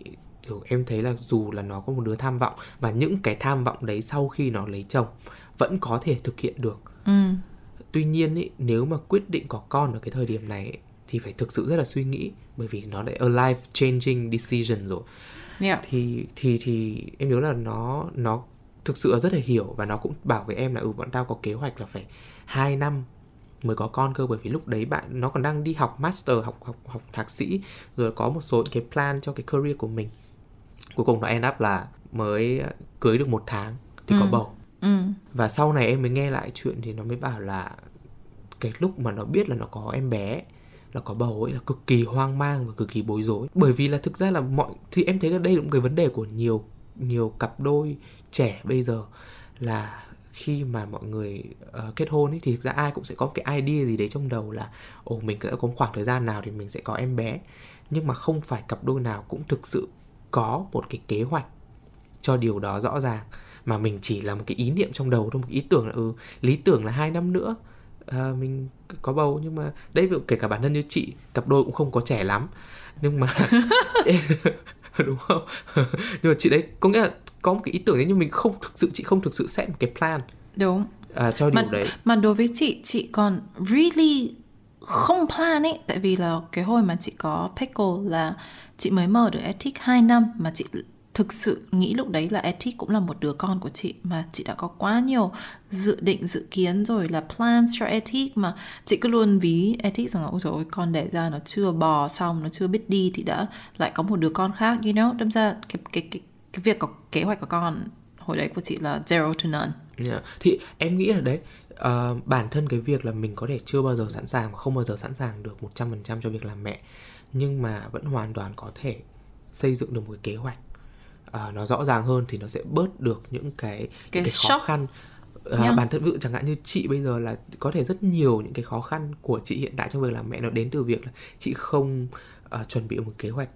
kiểu em thấy là dù là nó có một đứa tham vọng và những cái tham vọng đấy sau khi nó lấy chồng vẫn có thể thực hiện được ừ. tuy nhiên ý, nếu mà quyết định có con ở cái thời điểm này ý, thì phải thực sự rất là suy nghĩ bởi vì nó lại a life changing decision rồi yeah. thì thì thì em nhớ là nó nó thực sự rất là hiểu và nó cũng bảo với em là ừ bọn tao có kế hoạch là phải hai năm mới có con cơ bởi vì lúc đấy bạn nó còn đang đi học master học học học thạc sĩ rồi có một số cái plan cho cái career của mình cuối cùng nó end up là mới cưới được một tháng thì ừ. có bầu ừ. và sau này em mới nghe lại chuyện thì nó mới bảo là cái lúc mà nó biết là nó có em bé là có bầu ấy là cực kỳ hoang mang và cực kỳ bối rối. Bởi vì là thực ra là mọi thì em thấy là đây là một cái vấn đề của nhiều nhiều cặp đôi trẻ bây giờ là khi mà mọi người uh, kết hôn ấy thì thực ra ai cũng sẽ có cái idea gì đấy trong đầu là ồ mình sẽ có khoảng thời gian nào thì mình sẽ có em bé. Nhưng mà không phải cặp đôi nào cũng thực sự có một cái kế hoạch cho điều đó rõ ràng mà mình chỉ là một cái ý niệm trong đầu thôi một ý tưởng là ừ lý tưởng là hai năm nữa à, mình có bầu. Nhưng mà đấy kể cả bản thân như chị cặp đôi cũng không có trẻ lắm. Nhưng mà [LAUGHS] đúng không? Nhưng mà chị đấy có nghĩa là có một cái ý tưởng đấy nhưng mình không thực sự chị không thực sự set một cái plan. Đúng. Uh, cho điều mà, đấy. mà đối với chị chị còn really không plan ấy. Tại vì là cái hồi mà chị có pickle là chị mới mở được ethic 2 năm mà chị thực sự nghĩ lúc đấy là ethic cũng là một đứa con của chị mà chị đã có quá nhiều dự định dự kiến rồi là plans cho ethic mà chị cứ luôn ví ethic rằng là ôi dồi ôi con đẻ ra nó chưa bò xong nó chưa biết đi thì đã lại có một đứa con khác you know đâm ra cái cái cái cái việc có kế hoạch của con hồi đấy của chị là zero to none yeah. thì em nghĩ là đấy uh, bản thân cái việc là mình có thể chưa bao giờ sẵn sàng và không bao giờ sẵn sàng được 100% cho việc làm mẹ nhưng mà vẫn hoàn toàn có thể xây dựng được một cái kế hoạch uh, nó rõ ràng hơn thì nó sẽ bớt được những cái cái, Cái cái khó khăn. Uh, Yeah. bản thân dụ chẳng hạn như chị bây giờ là có thể rất nhiều những cái khó khăn của chị hiện tại trong việc làm mẹ nó đến từ việc là chị không uh, chuẩn bị một kế hoạch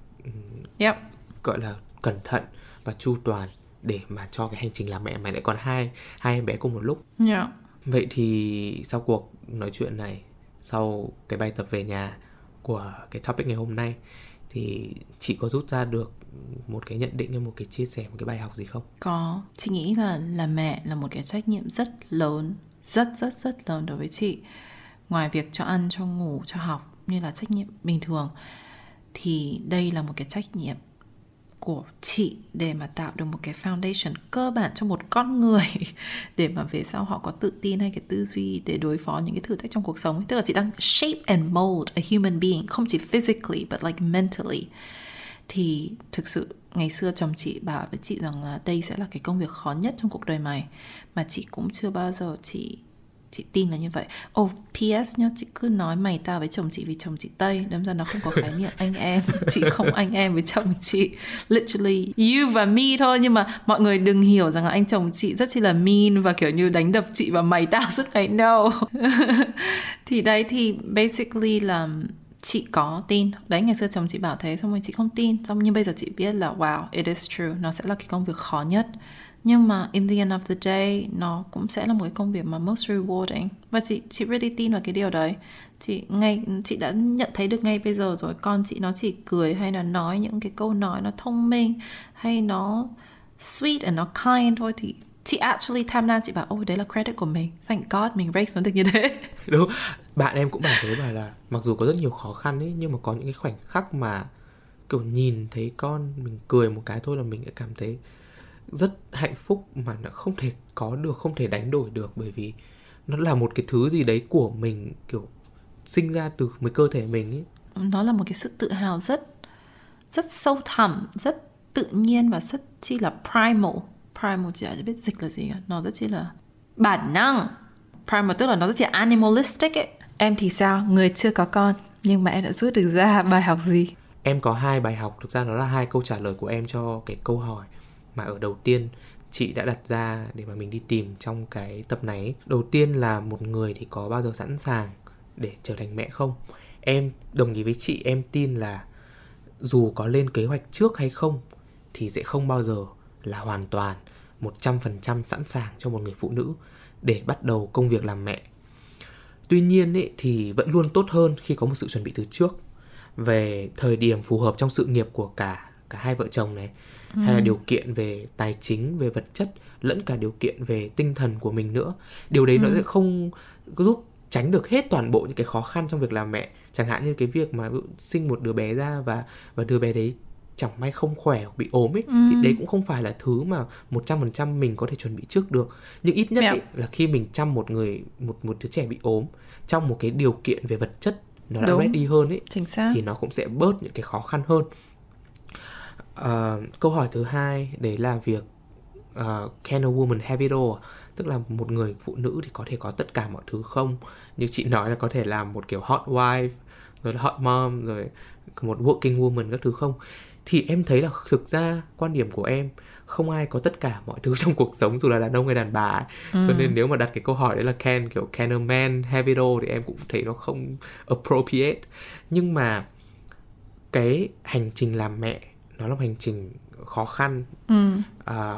yep. gọi là cẩn thận và chu toàn để mà cho cái hành trình làm mẹ. Mà lại còn hai hai em bé cùng một lúc. Yeah vậy thì sau cuộc nói chuyện này sau cái bài tập về nhà của cái topic ngày hôm nay thì chị có rút ra được một cái nhận định hay một cái chia sẻ một cái bài học gì không? Có, chị nghĩ là là mẹ là một cái trách nhiệm rất lớn, rất rất rất lớn đối với chị. Ngoài việc cho ăn, cho ngủ, cho học như là trách nhiệm bình thường thì đây là một cái trách nhiệm của chị để mà tạo được một cái foundation cơ bản cho một con người [LAUGHS] để mà về sau họ có tự tin hay cái tư duy để đối phó những cái thử thách trong cuộc sống. Tức là chị đang shape and mold a human being không chỉ physically but like mentally thì thực sự ngày xưa chồng chị bảo với chị rằng là đây sẽ là cái công việc khó nhất trong cuộc đời mày mà chị cũng chưa bao giờ chị chị tin là như vậy. Oh, PS nhá, chị cứ nói mày tao với chồng chị vì chồng chị Tây, đâm ra nó không có khái niệm anh em, [LAUGHS] chị không anh em với chồng chị. Literally you và me thôi nhưng mà mọi người đừng hiểu rằng là anh chồng chị rất chi là mean và kiểu như đánh đập chị và mày tao suốt ngày no. [LAUGHS] thì đấy thì basically là chị có tin. Đấy, ngày xưa chồng chị bảo thế, xong rồi chị không tin. Xong nhưng bây giờ chị biết là, wow, it is true, nó sẽ là cái công việc khó nhất. Nhưng mà in the end of the day, nó cũng sẽ là một cái công việc mà most rewarding. Và chị chị really tin vào cái điều đấy. Chị ngay, chị đã nhận thấy được ngay bây giờ rồi. Con chị nó chỉ cười hay là nói những cái câu nói nó thông minh hay nó sweet and nó kind thôi thì chị actually tham lam. Chị bảo ôi đấy là credit của mình. Thank god mình raise nó được như thế. Đúng bạn em cũng bảo thế, bảo là mặc dù có rất nhiều khó khăn ấy, nhưng mà có những cái khoảnh khắc mà, kiểu, nhìn thấy con mình cười một cái thôi là mình đã cảm thấy rất hạnh phúc mà nó không thể có được, không thể đánh đổi được. Bởi vì nó là một cái thứ gì đấy của mình, kiểu, sinh ra từ với cơ thể mình ấy. Nó là một cái sự tự hào rất rất sâu thẳm, rất tự nhiên và rất chi là primal. Primal chị biết dịch là gì nó rất chi là bản năng. Primal tức là nó rất chi là animalistic ấy em thì sao người chưa có con, nhưng mà em đã rút được ra [LAUGHS] bài học gì em có hai bài học, thực ra nó là hai câu trả lời của em cho cái câu hỏi mà ở đầu tiên chị đã đặt ra để mà mình đi tìm trong cái tập này ấy. đầu tiên là một người thì có bao giờ sẵn sàng để trở thành mẹ không em đồng ý với chị, em tin là dù có lên kế hoạch trước hay không thì sẽ không bao giờ là hoàn toàn 100% sẵn sàng cho một người phụ nữ để bắt đầu công việc làm mẹ. Tuy nhiên ấy, thì vẫn luôn tốt hơn khi có một sự chuẩn bị từ trước về thời điểm phù hợp trong sự nghiệp của cả cả hai vợ chồng này ừ. hay là điều kiện về tài chính, về vật chất lẫn cả điều kiện về tinh thần của mình nữa. Điều đấy ừ. nó sẽ không giúp tránh được hết toàn bộ những cái khó khăn trong việc làm mẹ chẳng hạn như cái việc mà sinh một đứa bé ra và và đứa bé đấy chẳng may không khỏe hoặc bị ốm ấy ừ. thì đấy cũng không phải là thứ mà 100% mình có thể chuẩn bị trước được. Nhưng ít nhất ấy, là khi mình chăm một người một một đứa trẻ bị ốm trong một cái điều kiện về vật chất nó đã ready hơn ấy Chính xác. thì nó cũng sẽ bớt những cái khó khăn hơn. Uh, câu hỏi thứ hai đấy là việc uh, can a woman have it all? Tức là một người phụ nữ thì có thể có tất cả mọi thứ không? Như chị nói là có thể làm một kiểu hot wife rồi hot mom rồi một working woman các thứ không thì em thấy là thực ra quan điểm của em không ai có tất cả mọi thứ [LAUGHS] trong cuộc sống dù là đàn ông hay đàn bà ấy. Ừ. cho nên nếu mà đặt cái câu hỏi đấy là can kiểu can a man have it all thì em cũng thấy nó không appropriate nhưng mà cái hành trình làm mẹ nó là một hành trình khó khăn ừ. à,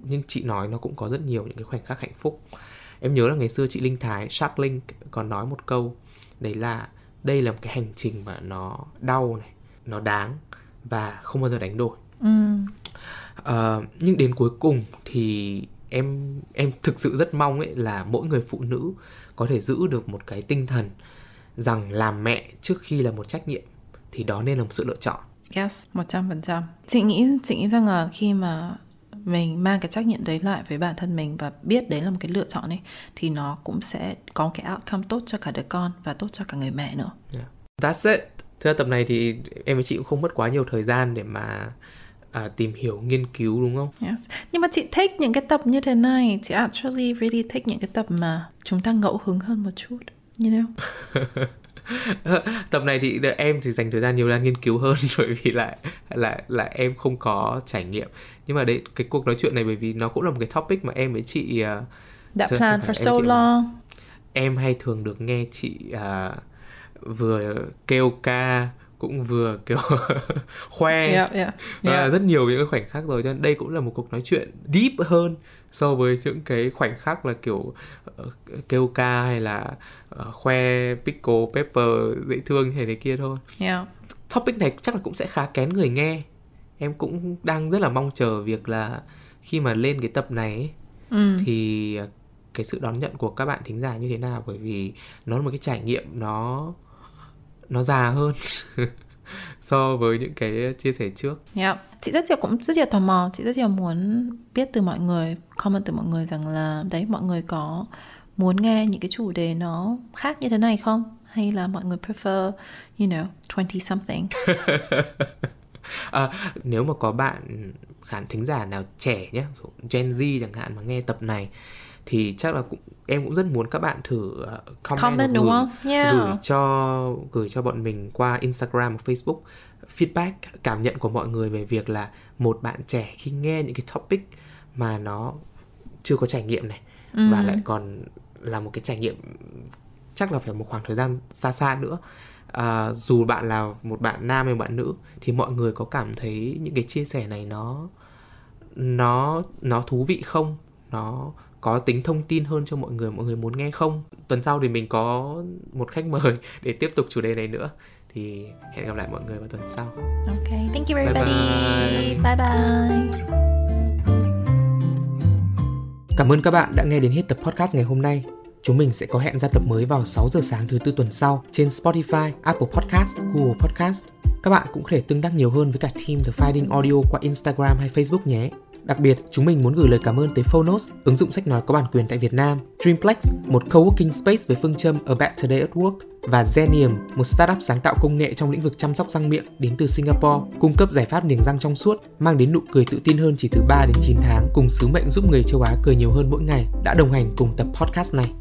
nhưng chị nói nó cũng có rất nhiều những cái khoảnh khắc hạnh phúc em nhớ là ngày xưa chị Linh Thái Shark Link còn nói một câu đấy là đây là một cái hành trình mà nó đau này nó đáng và không bao giờ đánh đổi ừ. uh, nhưng đến cuối cùng thì em em thực sự rất mong ấy là mỗi người phụ nữ có thể giữ được một cái tinh thần rằng làm mẹ trước khi là một trách nhiệm thì đó nên là một sự lựa chọn. Yes, 100%. Chị nghĩ chị nghĩ rằng là khi mà mình mang cái trách nhiệm đấy lại với bản thân mình và biết đấy là một cái lựa chọn ấy thì nó cũng sẽ có cái outcome tốt cho cả đứa con và tốt cho cả người mẹ nữa. Yeah. That's it. Thưa tập này thì em với chị cũng không mất quá nhiều thời gian để mà à, tìm hiểu nghiên cứu đúng không? Yes. Nhưng mà chị thích những cái tập như thế này, chị actually really thích những cái tập mà chúng ta ngẫu hứng hơn một chút, you know? [LAUGHS] tập này thì em thì dành thời gian nhiều ra nghiên cứu hơn [LAUGHS] bởi vì lại là là em không có trải nghiệm nhưng mà đấy cái cuộc nói chuyện này bởi vì nó cũng là một cái topic mà em với chị uh, đã plan for so long em hay thường được nghe chị uh, vừa kêu ca cũng vừa kiểu [LAUGHS] khoe yeah, yeah, yeah. rất nhiều những cái khoảnh khắc rồi cho nên đây cũng là một cuộc nói chuyện deep hơn so với những cái khoảnh khắc là kiểu uh, kêu ca hay là uh, khoe pickle pepper dễ thương hay thế kia thôi yeah. topic này chắc là cũng sẽ khá kén người nghe em cũng đang rất là mong chờ việc là khi mà lên cái tập này ấy, ừ. thì cái sự đón nhận của các bạn thính giả như thế nào bởi vì nó là một cái trải nghiệm nó nó già hơn [LAUGHS] so với những cái chia sẻ trước. Yeah. Chị rất nhiều cũng rất nhiều tò mò, chị rất nhiều muốn biết từ mọi người, comment từ mọi người rằng là đấy mọi người có muốn nghe những cái chủ đề nó khác như thế này không? Hay là mọi người prefer, you know, 20 something? [LAUGHS] à, nếu mà có bạn khán thính giả nào trẻ nhé, Gen Z chẳng hạn mà nghe tập này thì chắc là cũng em cũng rất muốn các bạn thử uh, comment, comment đúng gửi, không? Yeah. gửi cho gửi cho bọn mình qua Instagram và Facebook feedback cảm nhận của mọi người về việc là một bạn trẻ khi nghe những cái topic mà nó chưa có trải nghiệm này ừ. và lại còn là một cái trải nghiệm chắc là phải một khoảng thời gian xa xa nữa à, dù bạn là một bạn nam hay một bạn nữ thì mọi người có cảm thấy những cái chia sẻ này nó nó nó thú vị không nó có tính thông tin hơn cho mọi người mọi người muốn nghe không tuần sau thì mình có một khách mời [LAUGHS] để tiếp tục chủ đề này nữa thì hẹn gặp lại mọi người vào tuần sau ok thank you everybody bye bye, bye, bye. Cảm ơn các bạn đã nghe đến hết tập podcast ngày hôm nay. Chúng mình sẽ có hẹn ra tập mới vào 6 giờ sáng thứ tư tuần sau trên Spotify, Apple Podcast, Google Podcast. Các bạn cũng có thể tương tác nhiều hơn với cả team The Finding Audio qua Instagram hay Facebook nhé. Đặc biệt, chúng mình muốn gửi lời cảm ơn tới Phonos, ứng dụng sách nói có bản quyền tại Việt Nam, Dreamplex, một co-working space với phương châm A Better Day at Work, và Zenium, một startup sáng tạo công nghệ trong lĩnh vực chăm sóc răng miệng đến từ Singapore, cung cấp giải pháp niềng răng trong suốt, mang đến nụ cười tự tin hơn chỉ từ 3 đến 9 tháng, cùng sứ mệnh giúp người châu Á cười nhiều hơn mỗi ngày, đã đồng hành cùng tập podcast này.